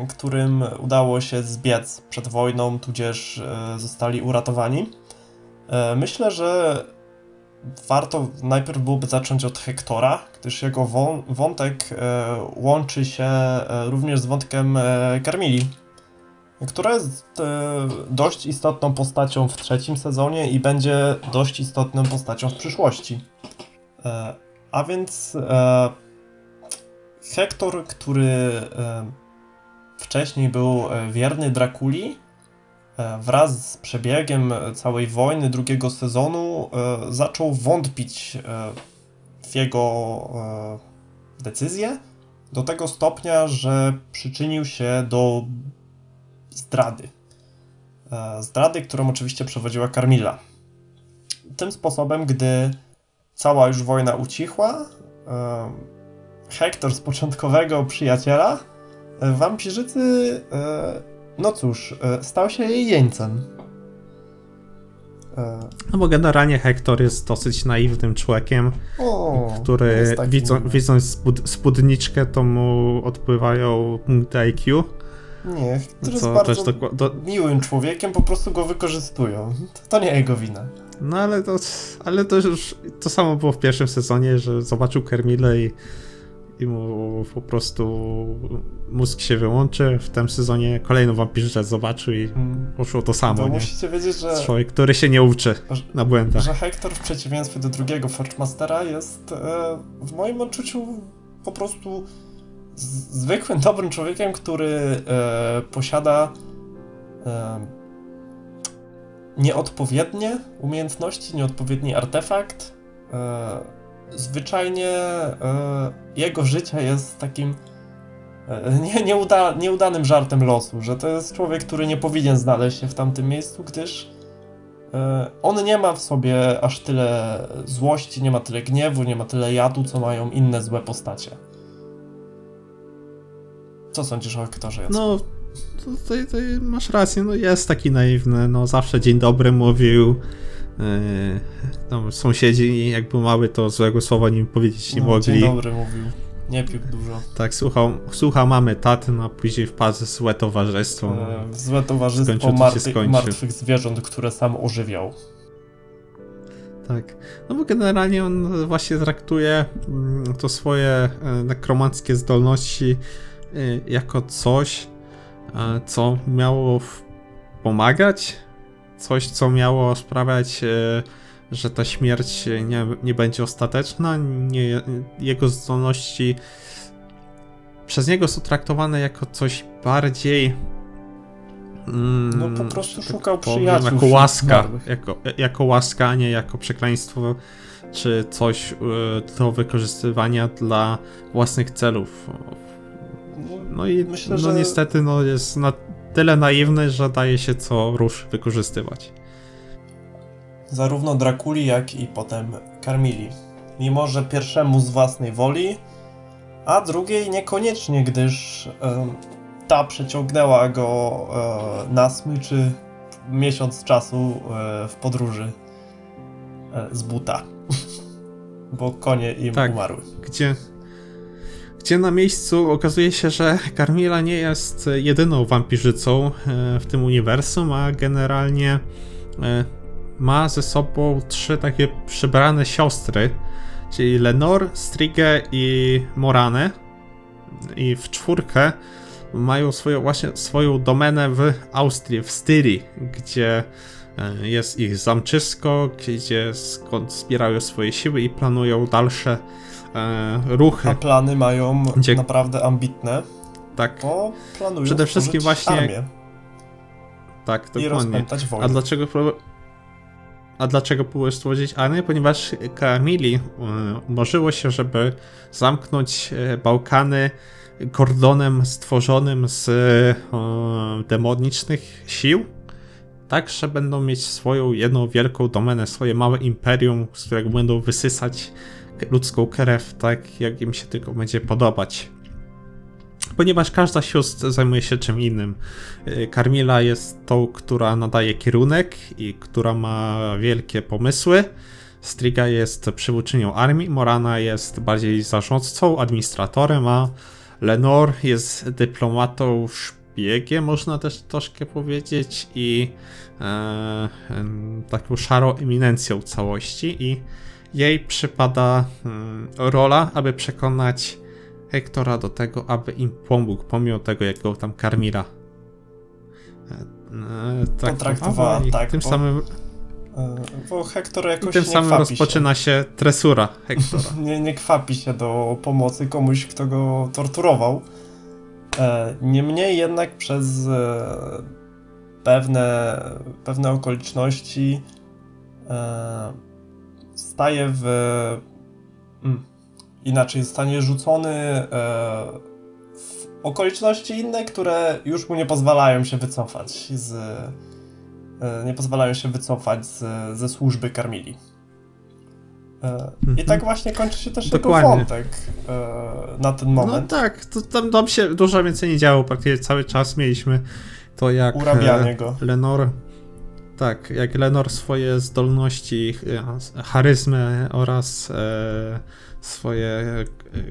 którym udało się zbiec przed wojną, tudzież e, zostali uratowani. E, myślę, że warto najpierw byłoby zacząć od Hektora, gdyż jego wą- wątek łączy się również z wątkiem Carmili która jest dość istotną postacią w trzecim sezonie i będzie dość istotną postacią w przyszłości. A więc Hektor, który wcześniej był e, wierny Drakuli, e, wraz z przebiegiem całej wojny drugiego sezonu e, zaczął wątpić w jego e, decyzję do tego stopnia, że przyczynił się do zdrady. Zdrady, którą oczywiście przewodziła Carmilla. Tym sposobem, gdy cała już wojna ucichła, Hektor z początkowego przyjaciela wampirzycy, e, no cóż, e, stał się jej jeńcem. E, No bo generalnie Hektor jest dosyć naiwnym człowiekiem, O, który jest taki widzą, widząc spód, spódniczkę, to mu odpływają punkty IQ. Nie, który jest Co bardzo do, miłym człowiekiem, po prostu go wykorzystują. To, to nie jego wina. No ale to, ale to już to samo było w pierwszym sezonie, że zobaczył Kermilę i, i mu po prostu mózg się wyłączy. W tym sezonie kolejną wampirzycę zobaczył i Mm. poszło to To samo, nie? musicie wiedzieć, że Człowiek, który się nie uczy na błędach. że Hektor w przeciwieństwie do drugiego Forgemastera jest e, w moim odczuciu po prostu zwykłym, dobrym człowiekiem, który e, posiada e, nieodpowiednie umiejętności, nieodpowiedni artefakt. E, zwyczajnie e, jego życie jest takim e, nie, nieuda, nieudanym żartem losu, że to jest człowiek, który nie powinien znaleźć się w tamtym miejscu, gdyż E, On nie ma w sobie aż tyle złości, nie ma tyle gniewu, nie ma tyle jadu, co mają inne złe postacie. Co sądzisz o? Jacku? No, to, to masz rację, no jest taki naiwny, no zawsze dzień dobry mówił. No, sąsiedzi jakby mały, to złego słowa nim powiedzieć nie No, mogli. Dzień dobry mówił. Nie pił dużo. Tak, słuchał, słucha mamy taty, no a później wpadł w złe towarzystwo. No. E, Złe towarzystwo Skończył, to się martwych, zwierząt, które sam ożywiał. Tak. No bo generalnie on właśnie traktuje mm, to swoje e, nekromanckie zdolności y, jako coś, e, co miało pomagać, coś, co miało sprawiać, e, że ta śmierć nie, nie będzie ostateczna, nie, jego zdolności przez niego są traktowane jako coś bardziej. mm, No po prostu że szukał powiem, przyjaciół Jako łaska, jako, jako łaska, a nie jako przekleństwo, czy coś y, do wykorzystywania dla własnych celów. No i Myślę, no że- niestety no, jest na tyle naiwny, że daje się co rusz wykorzystywać. Zarówno Drakuli, jak i potem Karmili. Mimo, że pierwszemu z własnej woli, a drugiej niekoniecznie, gdyż em, ta przeciągnęła go e, na smyczy miesiąc czasu e, w podróży e, z buta. Bo konie im Tak. umarły. gdzie, gdzie na miejscu okazuje się, że Carmilla nie jest jedyną wampirzycą e, w tym uniwersum, a generalnie e, ma ze sobą trzy takie przybrane siostry, czyli Lenore, Strigę i Moranę. I w czwórkę mają swoją, właśnie swoją domenę w Austrii, w Styrii, gdzie e, jest ich zamczysko, gdzie skąd zbierają swoje siły i planują dalsze e, ruchy. A plany mają Gdzie- naprawdę ambitne, Tak, bo planują Przede wszystkim właśnie armię tak, i dokładnie. rozpętać wojnę. A dlaczego pró- A dlaczego próbujesz stworzyć armię? Ponieważ Kamili umarzyło się, żeby zamknąć e, Bałkany kordonem stworzonym z e, demonicznych sił, tak, że będą mieć swoją jedną wielką domenę, swoje małe imperium, z którego będą wysysać ludzką krew, tak jak im się tylko będzie podobać. Ponieważ każda sióstr zajmuje się czym innym. Y, Carmilla jest tą, która nadaje kierunek i która ma wielkie pomysły. Striga jest przywódczynią armii, Morana jest bardziej zarządcą, administratorem, a Lenore jest dyplomatą, szpiegiem, można też troszkę powiedzieć, i e, taką szarą eminencją całości. I jej przypada mm, rola, aby przekonać Hektora do tego, aby im pomógł, pomimo tego, jak go tam Carmilla e, e, Potraktowała i tak, tym bo- samym, E, Bo Hektor i jakoś tym nie samym rozpoczyna się tresura Hektora. się. Nie, nie kwapi się do pomocy komuś, kto go torturował. E, Niemniej jednak przez pewne, pewne okoliczności staje w. Mm, inaczej, zostanie rzucony e, w okoliczności inne, które już mu nie pozwalają się wycofać z. e, Nie pozwalają się wycofać z, ze służby Karmili. E, I Mhm. tak właśnie kończy się też Dokładnie. jego wątek na ten No moment. tak, to tam, tam się dużo więcej nie działo, praktycznie cały czas mieliśmy to jak Urabianie go. Lenor tak, jak Lenor swoje zdolności, e, charyzmę oraz e, swoje e,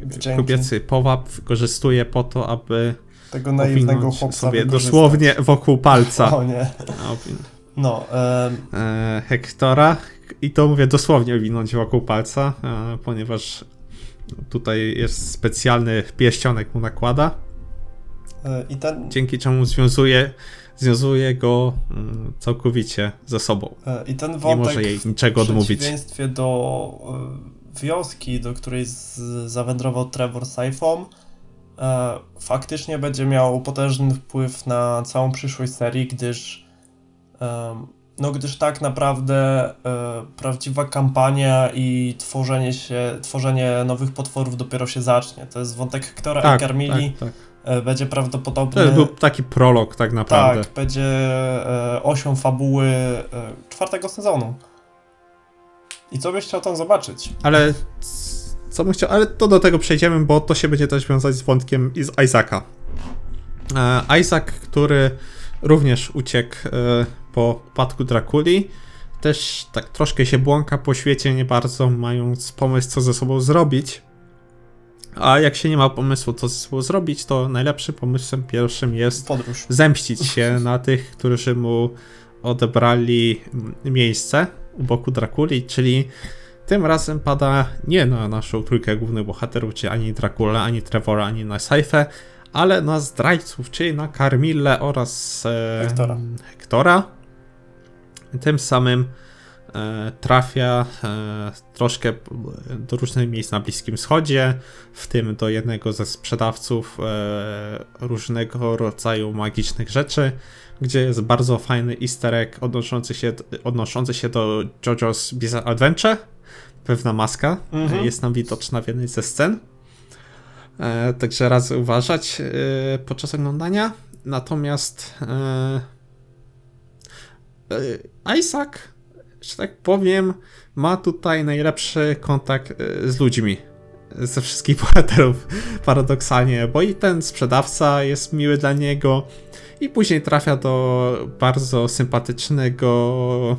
Wdzięki. kobiecy powab wykorzystuje po to, aby Tego naiwnego chłopca sobie dosłownie wokół palca O nie. No, e, e, Hektora i to mówię dosłownie owinąć wokół palca, e, ponieważ tutaj jest specjalny pierścionek mu nakłada, e, i ten, dzięki czemu związuje, związuje go mm, całkowicie ze sobą. e, i ten Nie wątek może jej niczego w odmówić. przeciwieństwie do e, wioski, do której z, zawędrował Trevor Syphon, e, faktycznie będzie miał potężny wpływ na całą przyszłość serii, gdyż no gdyż tak naprawdę e, prawdziwa kampania i tworzenie się, tworzenie nowych potworów dopiero się zacznie. To jest wątek Hektora Tak, i Carmilli. tak, tak. E, będzie prawdopodobnie... To był taki prolog tak naprawdę. Tak, będzie e, osią fabuły e, czwartego sezonu. I co byś chciał tam zobaczyć? Ale co bym chciał, ale to do tego przejdziemy, bo to się będzie też wiązać z wątkiem i z Isaaca. Isaac, który również uciekł po upadku Drakuli, też tak troszkę się błąka po świecie, nie bardzo mając pomysł, co ze sobą zrobić. A jak się nie ma pomysłu, co zrobić, to najlepszym pomysłem pierwszym jest Podróż. zemścić się na tych, którzy mu odebrali miejsce u boku Drakuli, czyli tym razem pada nie na naszą trójkę głównych bohaterów, czyli ani Dracula, ani Trevora, ani na Saifę, ale na zdrajców, czyli na Carmille oraz e, Hektora. Hektora. Tym samym trafia e, troszkę do różnych miejsc na Bliskim Wschodzie, w tym do jednego ze sprzedawców e, różnego rodzaju magicznych rzeczy, gdzie jest bardzo fajny easter egg odnoszący się, odnoszący się do JoJo's Bizarre Adventure. Pewna maska Mhm. e, jest nam widoczna w jednej ze scen. E, także radzę uważać e, podczas oglądania. Natomiast e, e, Isaac, że tak powiem, ma tutaj najlepszy kontakt e, z ludźmi. Ze wszystkich bohaterów, paradoksalnie, bo i ten sprzedawca jest miły dla niego, i później trafia do bardzo sympatycznego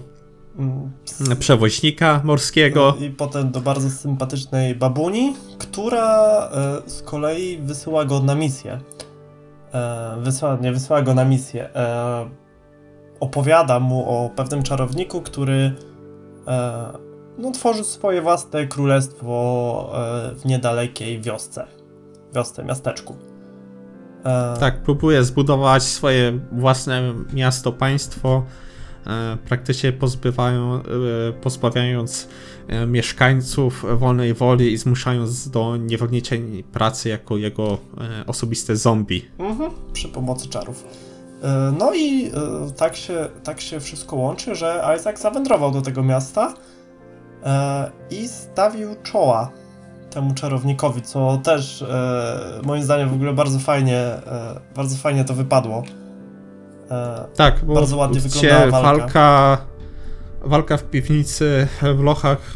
Mm, przewoźnika morskiego. I potem do bardzo sympatycznej babuni, która e, z kolei wysyła go na misję. E, wysyła, nie wysyła go na misję. Opowiada mu o pewnym czarowniku, który e, no, tworzy swoje własne królestwo e, w niedalekiej wiosce. Wiosce, miasteczku. E, Tak, próbuje zbudować swoje własne miasto, państwo, e, praktycznie e, pozbawiając e, mieszkańców wolnej woli i zmuszając do niewolniczej pracy jako jego osobiste zombie. Mhm, przy pomocy czarów. E, No i e, tak się, tak się wszystko łączy, że Isaac zawędrował do tego miasta e, i stawił czoła temu czarownikowi, co też moim zdaniem w ogóle bardzo fajnie, bardzo fajnie to wypadło. Tak, bo Bardzo ładnie wyglądała walka. walka. Walka w piwnicy, w lochach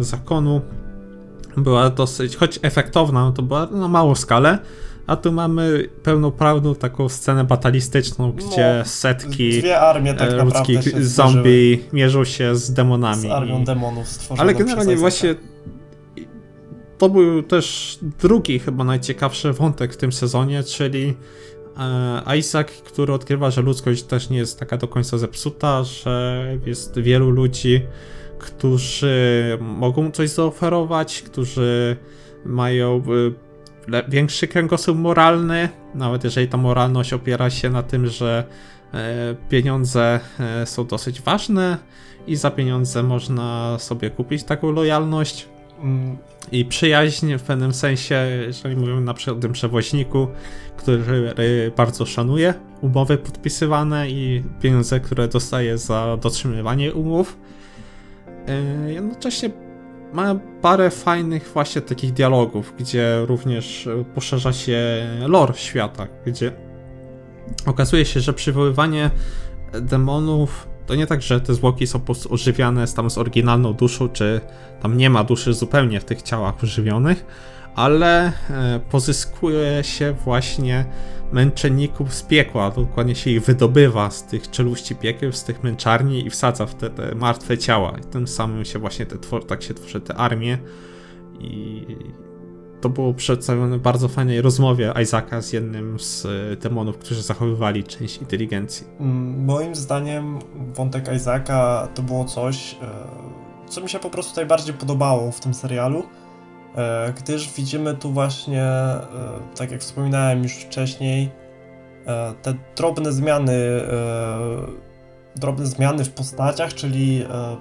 zakonu była dosyć, choć efektowna, to była na małą skalę, a tu mamy pełnoprawną taką scenę batalistyczną, gdzie setki Dwie armie tak e, ludzkich stworzyły zombie mierzą się z demonami. z armią demonów stworzoną Ale generalnie właśnie to był też drugi chyba najciekawszy wątek w tym sezonie, czyli e, Isaac, który odkrywa, że ludzkość też nie jest taka do końca zepsuta, że jest wielu ludzi, którzy mogą coś zaoferować, którzy mają e, większy kręgosłup moralny, nawet jeżeli ta moralność opiera się na tym, że e, pieniądze e, są dosyć ważne i za pieniądze można sobie kupić taką lojalność i przyjaźń w pewnym sensie, jeżeli mówimy na przykład o tym przewoźniku, który bardzo szanuje umowy podpisywane i pieniądze, które dostaje za dotrzymywanie umów. Y, Jednocześnie ma parę fajnych właśnie takich dialogów, gdzie również y, poszerza się lore świata, gdzie okazuje się, że przywoływanie demonów to nie tak, że te zwłoki są po prostu ożywiane z tam z oryginalną duszą, czy tam nie ma duszy zupełnie w tych ciałach ożywionych, ale e, pozyskuje się właśnie męczenników z piekła, dokładnie się ich wydobywa z tych czeluści piekieł, z tych męczarni i wsadza w te, te martwe ciała. I tym samym się właśnie te tak się tworzy te armie i to było przedstawione w bardzo fajnej rozmowie Isaaca z jednym z e, demonów, którzy zachowywali część inteligencji. Mm, Moim zdaniem wątek Isaaca to było coś, e, co mi się po prostu najbardziej podobało w tym serialu, gdyż widzimy tu właśnie, e, tak jak wspominałem już wcześniej, e, te drobne zmiany, e, drobne zmiany w postaciach, czyli e,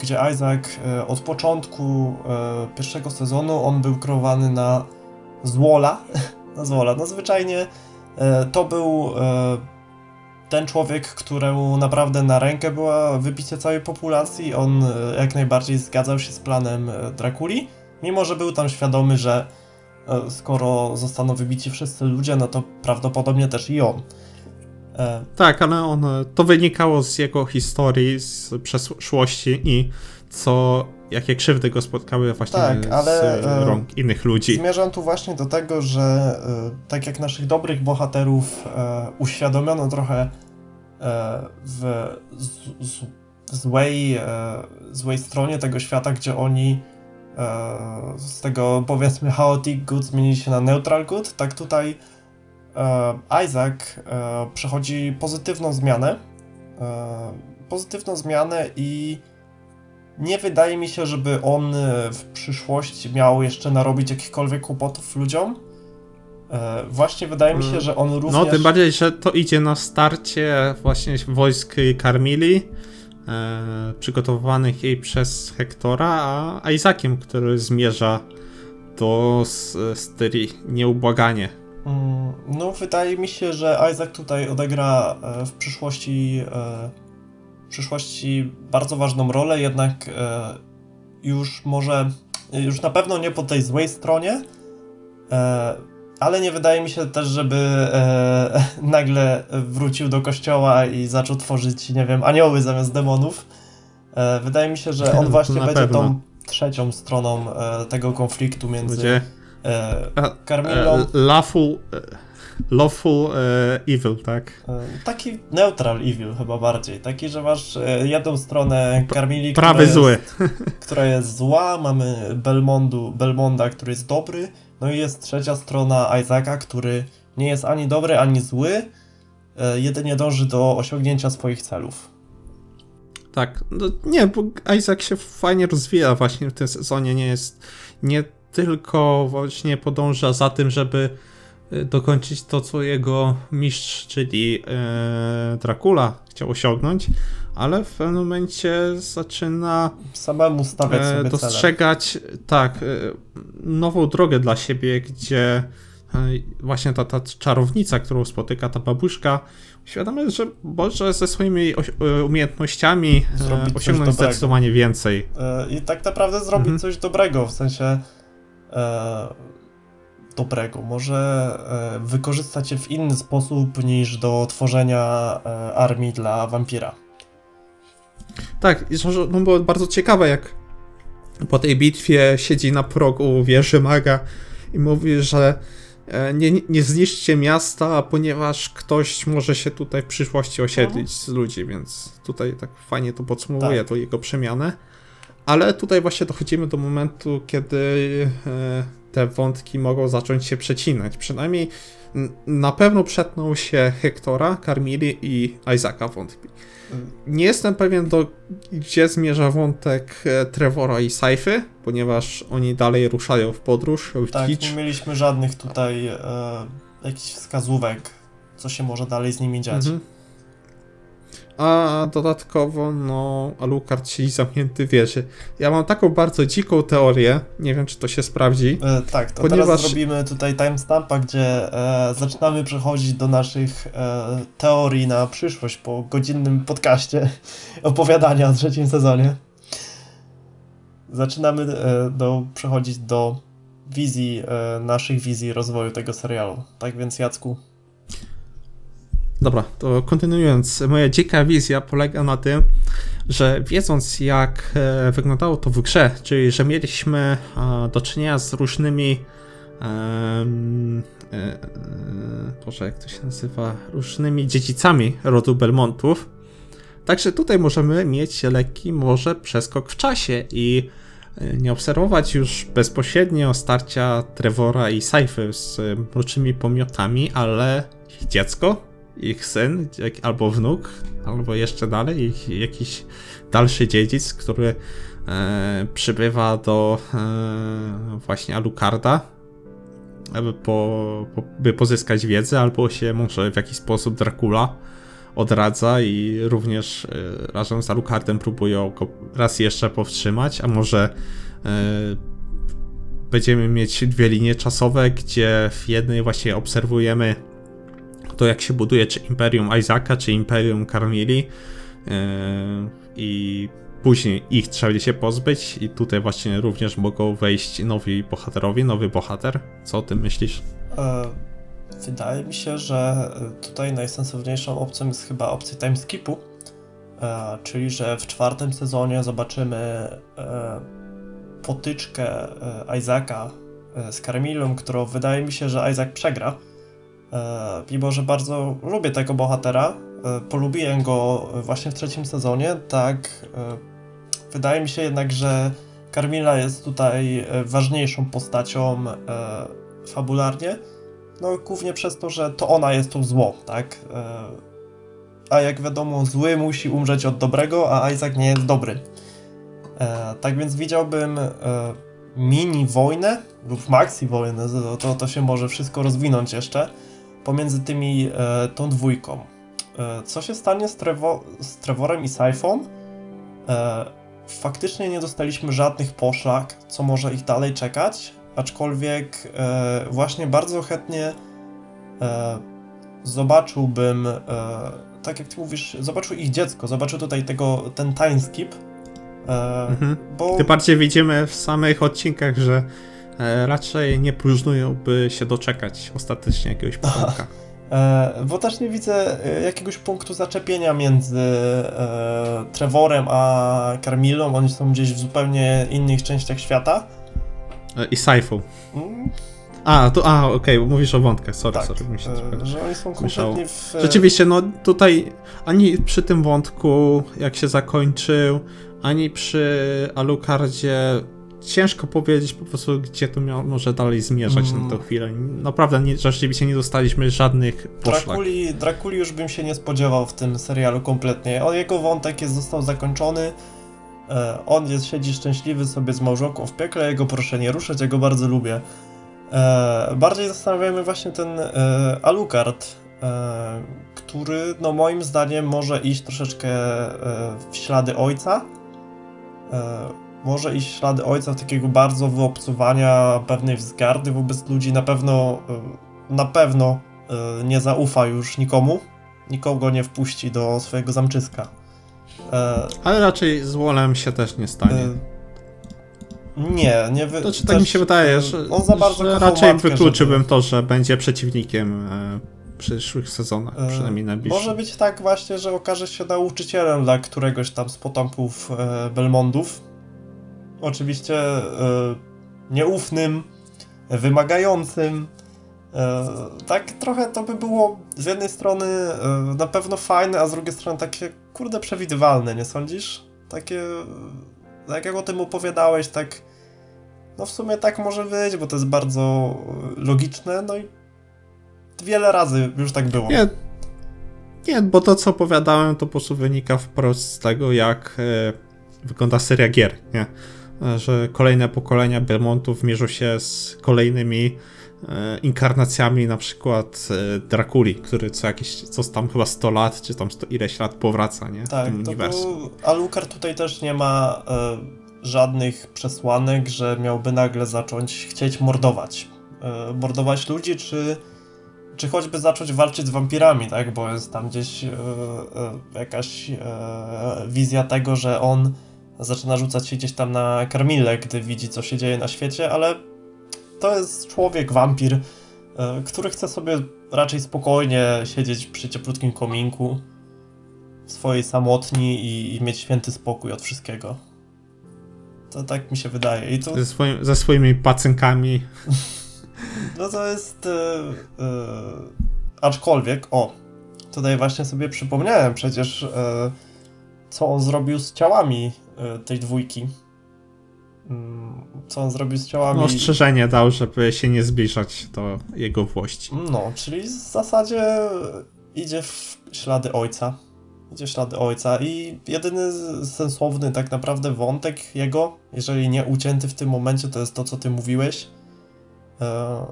gdzie Isaac e, od początku e, pierwszego sezonu on był kreowany na złola, na złola, no zwyczajnie e, to był e, ten człowiek, któremu naprawdę na rękę była wybicie całej populacji, on e, jak najbardziej zgadzał się z planem e, Drakuli, mimo że był tam świadomy, że e, skoro zostaną wybici wszyscy ludzie, no to prawdopodobnie też i on. E, Tak, ale on, to wynikało z jego historii, z przeszłości i co, jakie krzywdy go spotkały właśnie Tak, ale, z e, rąk innych ludzi. Zmierzam tu właśnie do tego, że e, tak jak naszych dobrych bohaterów e, uświadomiono trochę e, w z, z, w złej, e, złej stronie tego świata, gdzie oni e, z tego powiedzmy chaotic good zmienili się na neutral good, tak tutaj e, Isaac e, przechodzi pozytywną zmianę. E, pozytywną zmianę i nie wydaje mi się, żeby on e, w przyszłości miał jeszcze narobić jakichkolwiek kłopotów ludziom. E, właśnie wydaje mi się, że on również... No, tym bardziej, że to idzie na starcie właśnie wojsk Carmili, e, przygotowanych jej przez Hektora, a Isaaciem, który zmierza do Styrii nieubłaganie. Mm, No, wydaje mi się, że Isaac tutaj odegra e, w przyszłości, e, w przyszłości bardzo ważną rolę, jednak już może, już na pewno nie po tej złej stronie, ale nie wydaje mi się też, żeby e, nagle wrócił do kościoła i zaczął tworzyć, nie wiem, anioły zamiast demonów. E, Wydaje mi się, że on właśnie będzie pewno. tą trzecią stroną e, tego konfliktu między Będzie Carmillą e, lawful, e, lawful e, evil, tak? Taki neutral evil chyba bardziej. Taki, że masz jedną stronę Carmili, która Prawy jest, zły. która jest zła, mamy Belmondu, Belmonda, który jest dobry, no i jest trzecia strona Isaaca, który nie jest ani dobry, ani zły, e, jedynie dąży do osiągnięcia swoich celów. Tak, no nie, bo Isaac się fajnie rozwija właśnie w tym sezonie, nie jest, nie tylko właśnie podąża za tym, żeby y, dokończyć to, co jego mistrz, czyli e, Dracula chciał osiągnąć, ale w pewnym momencie zaczyna Samemu stawiać e, sobie cele. dostrzegać, tak, e, nową drogę dla siebie, gdzie e, właśnie ta, ta czarownica, którą spotyka ta babuszka, świadome że może ze swoimi oś- umiejętnościami Zrobić osiągnąć zdecydowanie więcej. I tak naprawdę zrobić Mhm. coś dobrego, w sensie e, dobrego. Może wykorzystać je w inny sposób niż do tworzenia armii dla wampira. Tak, no było bardzo ciekawe, jak po tej bitwie siedzi na progu wieży maga i mówi, że e, nie, nie zniszczcie miasta, ponieważ ktoś może się tutaj w przyszłości osiedlić z ludzi, więc tutaj tak fajnie to podsumowuje Tak. tą jego przemianę. Ale tutaj właśnie dochodzimy do momentu, kiedy e, te wątki mogą zacząć się przecinać. Przynajmniej na pewno przetną się Hektora, Carmili i Isaaca wątki. Nie jestem pewien, do gdzie zmierza wątek e, Trevora i Saify, ponieważ oni dalej ruszają w podróż, w Tak, nie mieliśmy żadnych tutaj e, jakichś wskazówek, co się może dalej z nimi dziać. Mhm. A dodatkowo, no, Alucard siedzi zamknięty w wieży. Ja mam taką bardzo dziką teorię, nie wiem czy to się sprawdzi. E, tak, to Ponieważ- teraz zrobimy tutaj timestampa, gdzie e, zaczynamy przechodzić do naszych e, teorii na przyszłość po godzinnym podcaście opowiadania o trzecim sezonie. Zaczynamy e, do, przechodzić do wizji, e, naszych wizji rozwoju tego serialu. Tak więc Jacku, Dobra, to kontynuując, moja dzika wizja polega na tym, że wiedząc jak e, wyglądało to w grze, czyli że mieliśmy e, do czynienia z różnymi e, Boże, jak to się nazywa, różnymi dziedzicami rodu Belmontów, także tutaj możemy mieć lekki może przeskok w czasie i nie obserwować już bezpośrednio starcia Trevora i Saify z mroczymi pomiotami, ale dziecko, ich syn, albo wnuk, albo jeszcze dalej, ich jakiś dalszy dziedzic, który e, przybywa do e, właśnie Alucarda, aby po, po, by pozyskać wiedzę, albo się może w jakiś sposób Dracula odradza i również e, razem z Alucardem próbują go raz jeszcze powstrzymać, a może e, będziemy mieć dwie linie czasowe, gdzie w jednej właśnie obserwujemy to, jak się buduje czy Imperium Isaaca, czy Imperium Carmili yy, i później ich trzeba się pozbyć i tutaj właśnie również mogą wejść nowi bohaterowie, nowy bohater. Co o tym myślisz? e, wydaje mi się, że tutaj najsensowniejszą opcją jest chyba opcja timeskipu, e, czyli że w czwartym sezonie zobaczymy e, potyczkę e, Isaaca e, z Carmillą, którą wydaje mi się, że Isaac przegra. E, mimo, że bardzo lubię tego bohatera, e, polubiłem go właśnie w trzecim sezonie, tak e, wydaje mi się jednak, że Carmilla jest tutaj ważniejszą postacią fabularnie, no głównie przez to, że to ona jest tą złą, tak? A jak wiadomo, zły musi umrzeć od dobrego, a Isaac nie jest dobry. Tak więc widziałbym mini wojnę lub maxi wojnę, to, to się może wszystko rozwinąć jeszcze pomiędzy tymi e, tą dwójką. E, co się stanie z, Trevo, z Trevorem i Syphon? E, faktycznie nie dostaliśmy żadnych poszlak, co może ich dalej czekać, aczkolwiek e, właśnie bardzo chętnie e, zobaczyłbym, e, tak jak ty mówisz, zobaczył ich dziecko, zobaczył tutaj tego, ten time skip, e, Mhm. bo... Tym bardziej widzimy w samych odcinkach, że raczej nie próżnują, by się doczekać ostatecznie jakiegoś potomka. E, bo też nie widzę e, jakiegoś punktu zaczepienia między e, Trevorem a Carmillą. Oni są gdzieś w zupełnie innych częściach świata. E, I Syphą. Mm, A, to, a, okej, mówisz o wątkach, sorry, tak, sorry, mi się e, że oni są kompletnie w... e, Rzeczywiście, no tutaj ani przy tym wątku, jak się zakończył, ani przy Alucardzie ciężko powiedzieć po prostu, gdzie to miało, może dalej zmierzać Mm. na tę chwilę. Naprawdę, nie, rzeczywiście nie dostaliśmy żadnych poszlak. Drakuli, Drakuli już bym się nie spodziewał w tym serialu kompletnie. On, jego wątek jest, został zakończony. E, on jest, siedzi szczęśliwy sobie z małżonką w piekle, jego proszę nie ruszać, ja go bardzo lubię. E, bardziej zastanawiamy właśnie ten e, Alucard, który no moim zdaniem może iść troszeczkę w ślady ojca. Może iść ślady ojca takiego bardzo wyobcowania pewnej wzgardy wobec ludzi. Na pewno, e, na pewno e, nie zaufa już nikomu. Nikogo nie wpuści do swojego zamczyska. E, Ale raczej z Wolem się też nie stanie. nie, nie wy... To czy tak mi się wydaje, że, on za bardzo że raczej matkę, wykluczyłbym żeby- to, że będzie przeciwnikiem w przyszłych sezonach, przynajmniej najbliższych. Może być tak właśnie, że okaże się nauczycielem dla któregoś tam z potomków Belmondów. Oczywiście e, nieufnym, wymagającym. E, tak trochę to by było z jednej strony e, na pewno fajne, a z drugiej strony takie kurde przewidywalne, nie sądzisz? Takie, tak jak o tym opowiadałeś, tak no w sumie tak może być, bo to jest bardzo logiczne, no i wiele razy już tak było. Nie, nie, bo to co opowiadałem, to po prostu wynika wprost z tego, jak wygląda seria gier, nie? E, Że kolejne pokolenia Belmontów mierzą się z kolejnymi e, inkarnacjami, na przykład e, Drakuli, który co jakieś, co tam chyba 100 lat, czy tam 100 ileś lat powraca, nie? W Tak, tym to uniwersum. był, Alucard tutaj też nie ma e, żadnych przesłanek, że miałby nagle zacząć chcieć mordować. E, mordować ludzi, czy, czy choćby zacząć walczyć z wampirami, tak? Bo jest tam gdzieś e, jakaś wizja tego, że on zaczyna rzucać się gdzieś tam na karmilę, gdy widzi, co się dzieje na świecie, ale to jest człowiek, wampir, e, który chce sobie raczej spokojnie siedzieć przy cieplutkim kominku w swojej samotni i, i mieć święty spokój od wszystkiego. To tak mi się wydaje. I to, Ze, swoim, ze swoimi pacynkami. no to jest. E, e, aczkolwiek, o, tutaj właśnie sobie przypomniałem przecież, e, co on zrobił z ciałami tej dwójki. Mm, Co on zrobił z ciałami. No, ostrzeżenie dał, żeby się nie zbliżać do jego włości. No, czyli w zasadzie idzie w ślady ojca. Idzie w ślady ojca i jedyny sensowny tak naprawdę wątek jego, jeżeli nie ucięty w tym momencie, to jest to, co ty mówiłeś, e,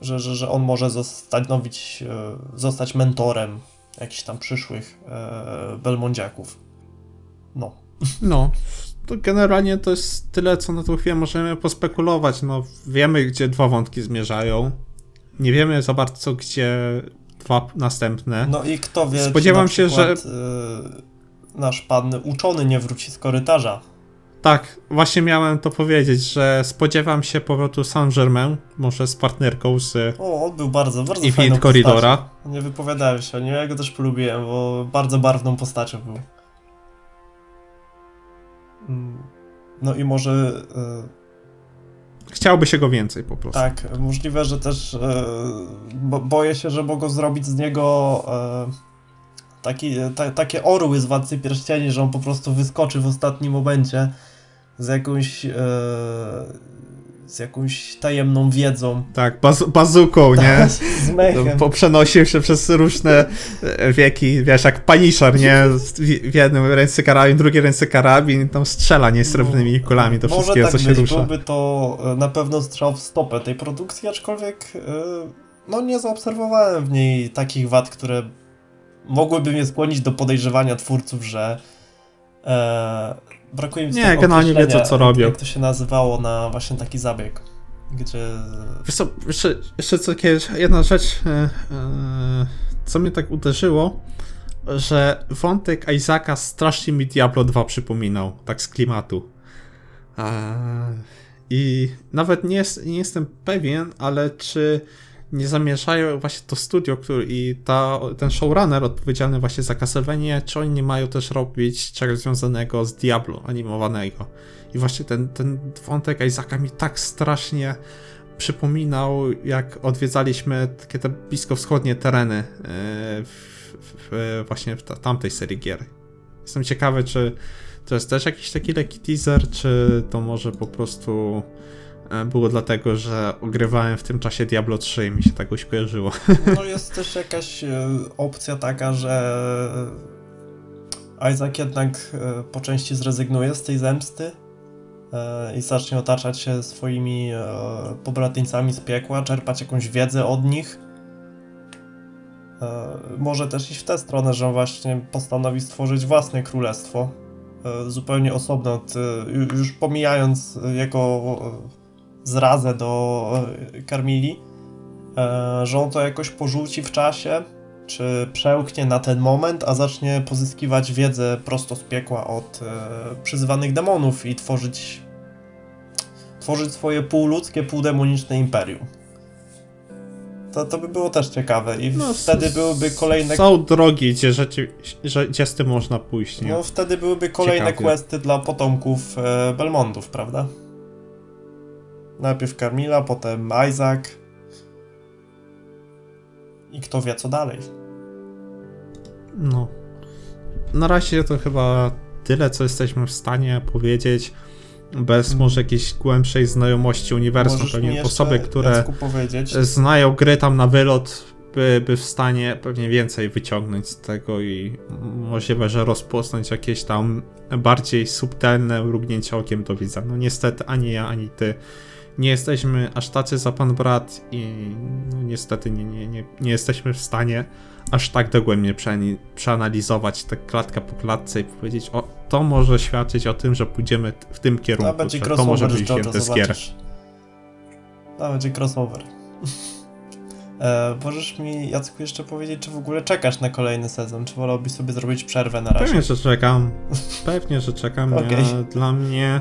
że, że, że on może zostanowić, e, zostać mentorem jakichś tam przyszłych e, Belmondziaków. No. No, to generalnie to jest tyle, co na tą chwilę możemy pospekulować. No, wiemy, gdzie dwa wątki zmierzają. Nie wiemy za bardzo, gdzie dwa następne. No i kto wie, Spodziewam się, na że- przykład, e, nasz pan uczony nie wróci z korytarza. Tak, właśnie miałem to powiedzieć, że spodziewam się powrotu Saint-Germain, może z partnerką z O, on był bardzo, bardzo fajną Infinite postacią. Corridora. Nie wypowiadałem się o nim, ja go też polubiłem, bo bardzo barwną postacią był. No i może e, Chciałoby się go więcej po prostu. tak, możliwe, że też e, bo, boję się, że mogą zrobić z niego e, taki, ta, takie orły z Władcy Pierścieni, że on po prostu wyskoczy w ostatnim momencie z jakąś z jakąś tajemną wiedzą. Tak, baz bazuką, nie? z mechem. Po, przenosił się przez różne e, wieki, wiesz, jak Punisher, nie? W, jednym ręce karabin, w drugiej ręce karabin tam strzela, nie? Srebrnymi kulami do Może wszystkiego, tak co się być, rusza. byłby to e, na pewno strzał w stopę tej produkcji, aczkolwiek e, no nie zaobserwowałem w niej takich wad, które mogłyby mnie skłonić do podejrzewania twórców, że brakuje mi Nie, generalnie wiedzą, co robią. Jak to się nazywało na właśnie taki zabieg, gdzie Wiesz co, jeszcze, jeszcze co, jedna rzecz, e, e, co mnie tak uderzyło, że wątek Isaaca strasznie mi Diablo 2 przypominał, tak z klimatu. E, I nawet nie, nie jestem pewien, ale czy nie zamierzają właśnie to studio który, i ta, ten showrunner odpowiedzialny właśnie za Castlevania, czy oni nie mają też robić czegoś związanego z Diablo animowanego. I właśnie ten, ten wątek Isaaca mi tak strasznie przypominał, jak odwiedzaliśmy takie te bliskowschodnie tereny e, w, w, właśnie w ta, tamtej serii gier. Jestem ciekawy, czy to jest też jakiś taki lekki teaser, czy to może po prostu było dlatego, że ogrywałem w tym czasie Diablo 3 i mi się tak uśpieżyło. no jest też jakaś e, opcja taka, że Isaac jednak e, po części zrezygnuje z tej zemsty e, i zacznie otaczać się swoimi e, pobratymcami z piekła, czerpać jakąś wiedzę od nich. E, Może też iść w tę stronę, że on właśnie postanowi stworzyć własne królestwo, e, zupełnie osobne od, e, ju- już pomijając e, jego e, zrazę do e, Karmili, e, że on to jakoś porzuci w czasie, czy przełknie na ten moment, a zacznie pozyskiwać wiedzę prosto z piekła od e, przyzywanych demonów i tworzyć tworzyć swoje półludzkie, półdemoniczne imperium. To, to by było też ciekawe i No, wtedy byłyby kolejne Są drogi, gdzie, rzeczy, gdzie z tym można pójść, nie? no wtedy byłyby kolejne Ciekawie. questy dla potomków Belmondów, prawda? Najpierw Carmilla, potem Isaac. I kto wie co dalej. No. Na razie to chyba tyle, co jesteśmy w stanie powiedzieć. Bez Mm. może jakiejś głębszej znajomości uniwersum. Możesz Pewnie osoby, które znają gry tam na wylot, by, by w stanie pewnie więcej wyciągnąć z tego i możliwe, że rozpoznać jakieś tam bardziej subtelne mrugnięcia okiem do widza. No niestety ani ja, ani ty nie jesteśmy aż tacy za pan brat i no niestety nie, nie, nie, nie jesteśmy w stanie aż tak dogłębnie przeanalizować tę klatkę po klatce i powiedzieć, o, to może świadczyć o tym, że pójdziemy w tym to kierunku, będzie że to może być gier. zobaczysz. To będzie crossover. E, możesz mi, Jacku, jeszcze powiedzieć, czy w ogóle czekasz na kolejny sezon? Czy wolałbyś sobie zrobić przerwę na razie? Pewnie, że czekam. Pewnie, że czekam. Ja, dla mnie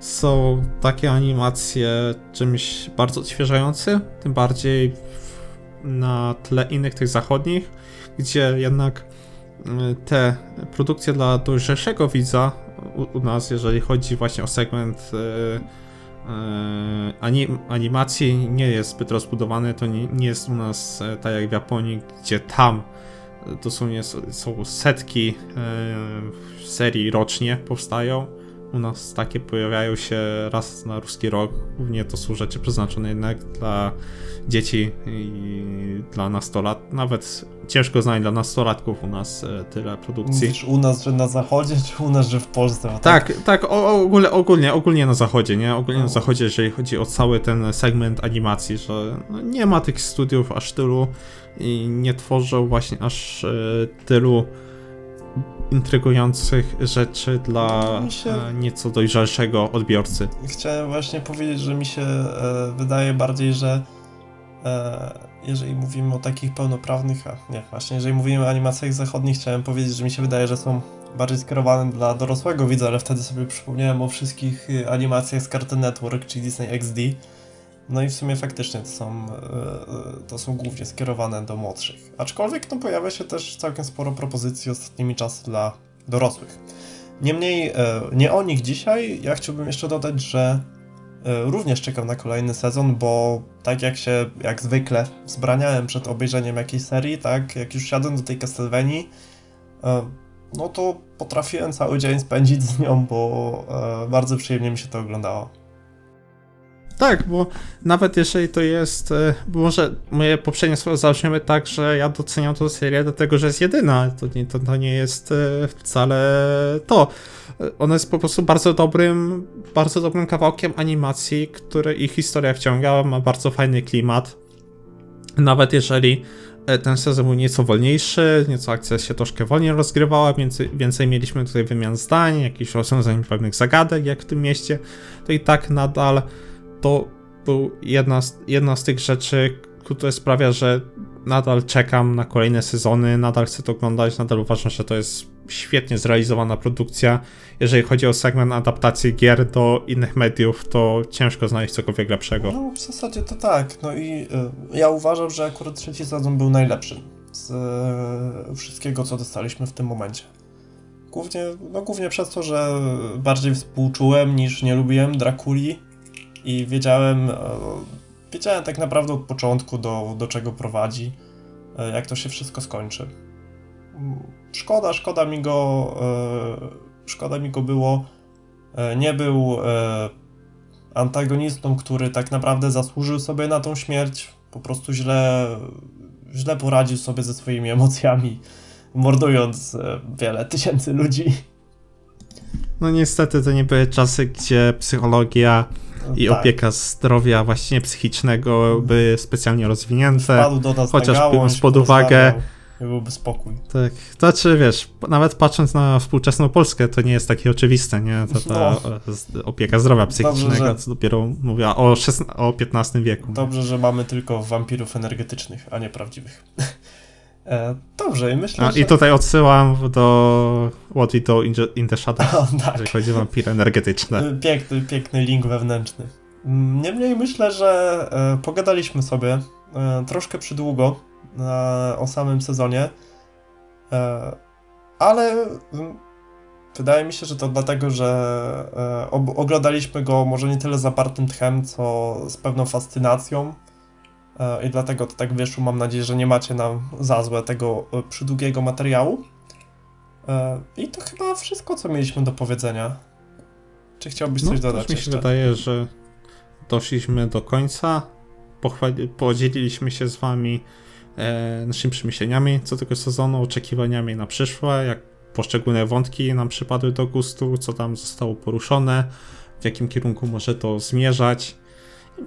są takie animacje czymś bardzo odświeżającym, tym bardziej na tle innych tych zachodnich, gdzie jednak y, te produkcje dla dojrzalszego widza u, u nas, jeżeli chodzi właśnie o segment y, y, anim, animacji, nie jest zbyt rozbudowany. To nie, nie jest u nas e, tak jak w Japonii, gdzie tam dosłownie s- są setki e, serii rocznie powstają. U nas takie pojawiają się raz na ruski rok. Głównie to są rzeczy przeznaczone jednak dla dzieci i dla nastolat. Nawet ciężko znaleźć dla nastolatków u nas e, tyle produkcji. Mówisz u nas, że na zachodzie, czy u nas, że w Polsce? Bo Tak, tak, o, ogólnie, ogólnie, ogólnie na zachodzie, nie? Ogólnie na zachodzie, jeżeli chodzi o cały ten segment animacji, że no, nie ma tych studiów aż tylu i nie tworzą właśnie aż e, tylu intrygujących rzeczy dla się- e, nieco dojrzalszego odbiorcy. Chciałem właśnie powiedzieć, że mi się e, wydaje bardziej, że e, jeżeli mówimy o takich pełnoprawnych, a nie, właśnie jeżeli mówimy o animacjach zachodnich, chciałem powiedzieć, że mi się wydaje, że są bardziej skierowane dla dorosłego widza, ale wtedy sobie przypomniałem o wszystkich animacjach z Cartoon Network czy Disney XD. No i w sumie faktycznie to są, e, e, to są głównie skierowane do młodszych. Aczkolwiek no, pojawia się też całkiem sporo propozycji ostatnimi czasy dla dorosłych. Niemniej e, nie o nich dzisiaj. Ja chciałbym jeszcze dodać, że również czekam na kolejny sezon, bo tak jak się, jak zwykle, zbraniałem przed obejrzeniem jakiejś serii, tak, jak już siadłem do tej Castlevanii, no to potrafiłem cały dzień spędzić z nią, bo bardzo przyjemnie mi się to oglądało. Tak, bo nawet jeżeli to jest, e, może moje poprzednie słowo zabrzmiemy tak, że ja doceniam tę serię dlatego, że jest jedyna, to nie, to, to nie jest e, wcale to. E, Ona jest po prostu bardzo dobrym, bardzo dobrym kawałkiem animacji, który ich historia wciągała, ma bardzo fajny klimat. Nawet jeżeli ten sezon był nieco wolniejszy, nieco akcja się troszkę wolniej rozgrywała, więcej, więcej mieliśmy tutaj wymian zdań, jakichś rozwiązań pewnych zagadek, jak w tym mieście, to i tak nadal to był jedna z, jedna z tych rzeczy, które sprawia, że nadal czekam na kolejne sezony, nadal chcę to oglądać, nadal uważam, że to jest świetnie zrealizowana produkcja. Jeżeli chodzi o segment adaptacji gier do innych mediów, to ciężko znaleźć cokolwiek lepszego. No w zasadzie to tak. No i y, ja uważam, że akurat trzeci sezon był najlepszy z y, wszystkiego, co dostaliśmy w tym momencie. Głównie, no głównie przez to, że bardziej współczułem niż nie lubiłem Drakuli i wiedziałem, y, wiedziałem tak naprawdę od początku do, do czego prowadzi, y, jak to się wszystko skończy. Szkoda, szkoda mi go, y, szkoda mi go było. Nie był antagonistą, który tak naprawdę zasłużył sobie na tą śmierć, po prostu źle, źle poradził sobie ze swoimi emocjami, mordując e, wiele tysięcy ludzi. No niestety to nie były czasy, gdzie psychologia i Tak, opieka zdrowia właśnie psychicznego były specjalnie rozwinięte. Wpadł do nas chociaż na biorąc pod uwagę- byłby spokój. Tak, to znaczy wiesz, nawet patrząc na współczesną Polskę, to nie jest takie oczywiste, nie? To ta No. opieka zdrowia psychicznego, że- co dopiero mówiła o, szesna- o XV wieku. Dobrze, że mamy tylko wampirów energetycznych, a nie prawdziwych. Dobrze, i myślę, A, że... I tutaj odsyłam do What We Do in the, Shadows, O, tak. jeżeli chodzi o wampiry energetyczne. Piękny, piękny link wewnętrzny. Mm, Niemniej myślę, że e, pogadaliśmy sobie e, troszkę przydługo e, o samym sezonie, ale mm, wydaje mi się, że to dlatego, że oglądaliśmy go może nie tyle zapartym tchem, co z pewną fascynacją. E, I dlatego to tak wyszło. Mam nadzieję, że nie macie nam za złe tego e, przydługiego materiału. E, I to chyba wszystko, co mieliśmy do powiedzenia. Czy chciałbyś coś No, dodać mi się jeszcze? wydaje, że doszliśmy do końca, pochwali- podzieliliśmy się z wami e, naszymi przemyśleniami co tego sezonu, oczekiwaniami na przyszłe, jak poszczególne wątki nam przypadły do gustu, co tam zostało poruszone, w jakim kierunku może to zmierzać.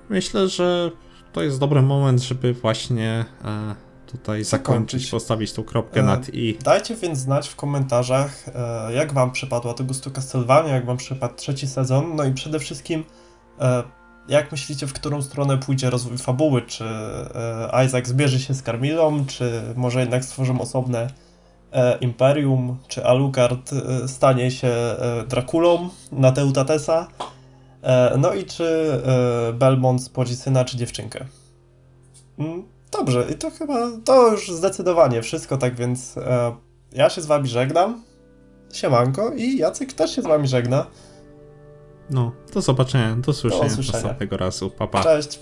Myślę, że to jest dobry moment, żeby właśnie e, tutaj zakończyć, Zakończyć. postawić tą kropkę E, nad i. Dajcie więc znać w komentarzach, e, jak wam przypadła do gustu Castlevania, jak wam przypadł trzeci sezon, no i przede wszystkim e, jak myślicie, w którą stronę pójdzie rozwój fabuły, czy e, Isaac zbierze się z Carmillą, czy może jednak stworzą osobne e, imperium, czy Alucard stanie się Drakulą na Teutatesa, no i czy e, Belmont spłodzi syna, czy dziewczynkę. Mm, Dobrze, i to chyba to już zdecydowanie wszystko, tak więc e, ja się z wami żegnam. Siemanko i Jacek też się z wami żegna. No, do zobaczenia, do usłyszenia usłyszenia. następnego razu. Pa, pa. Cześć.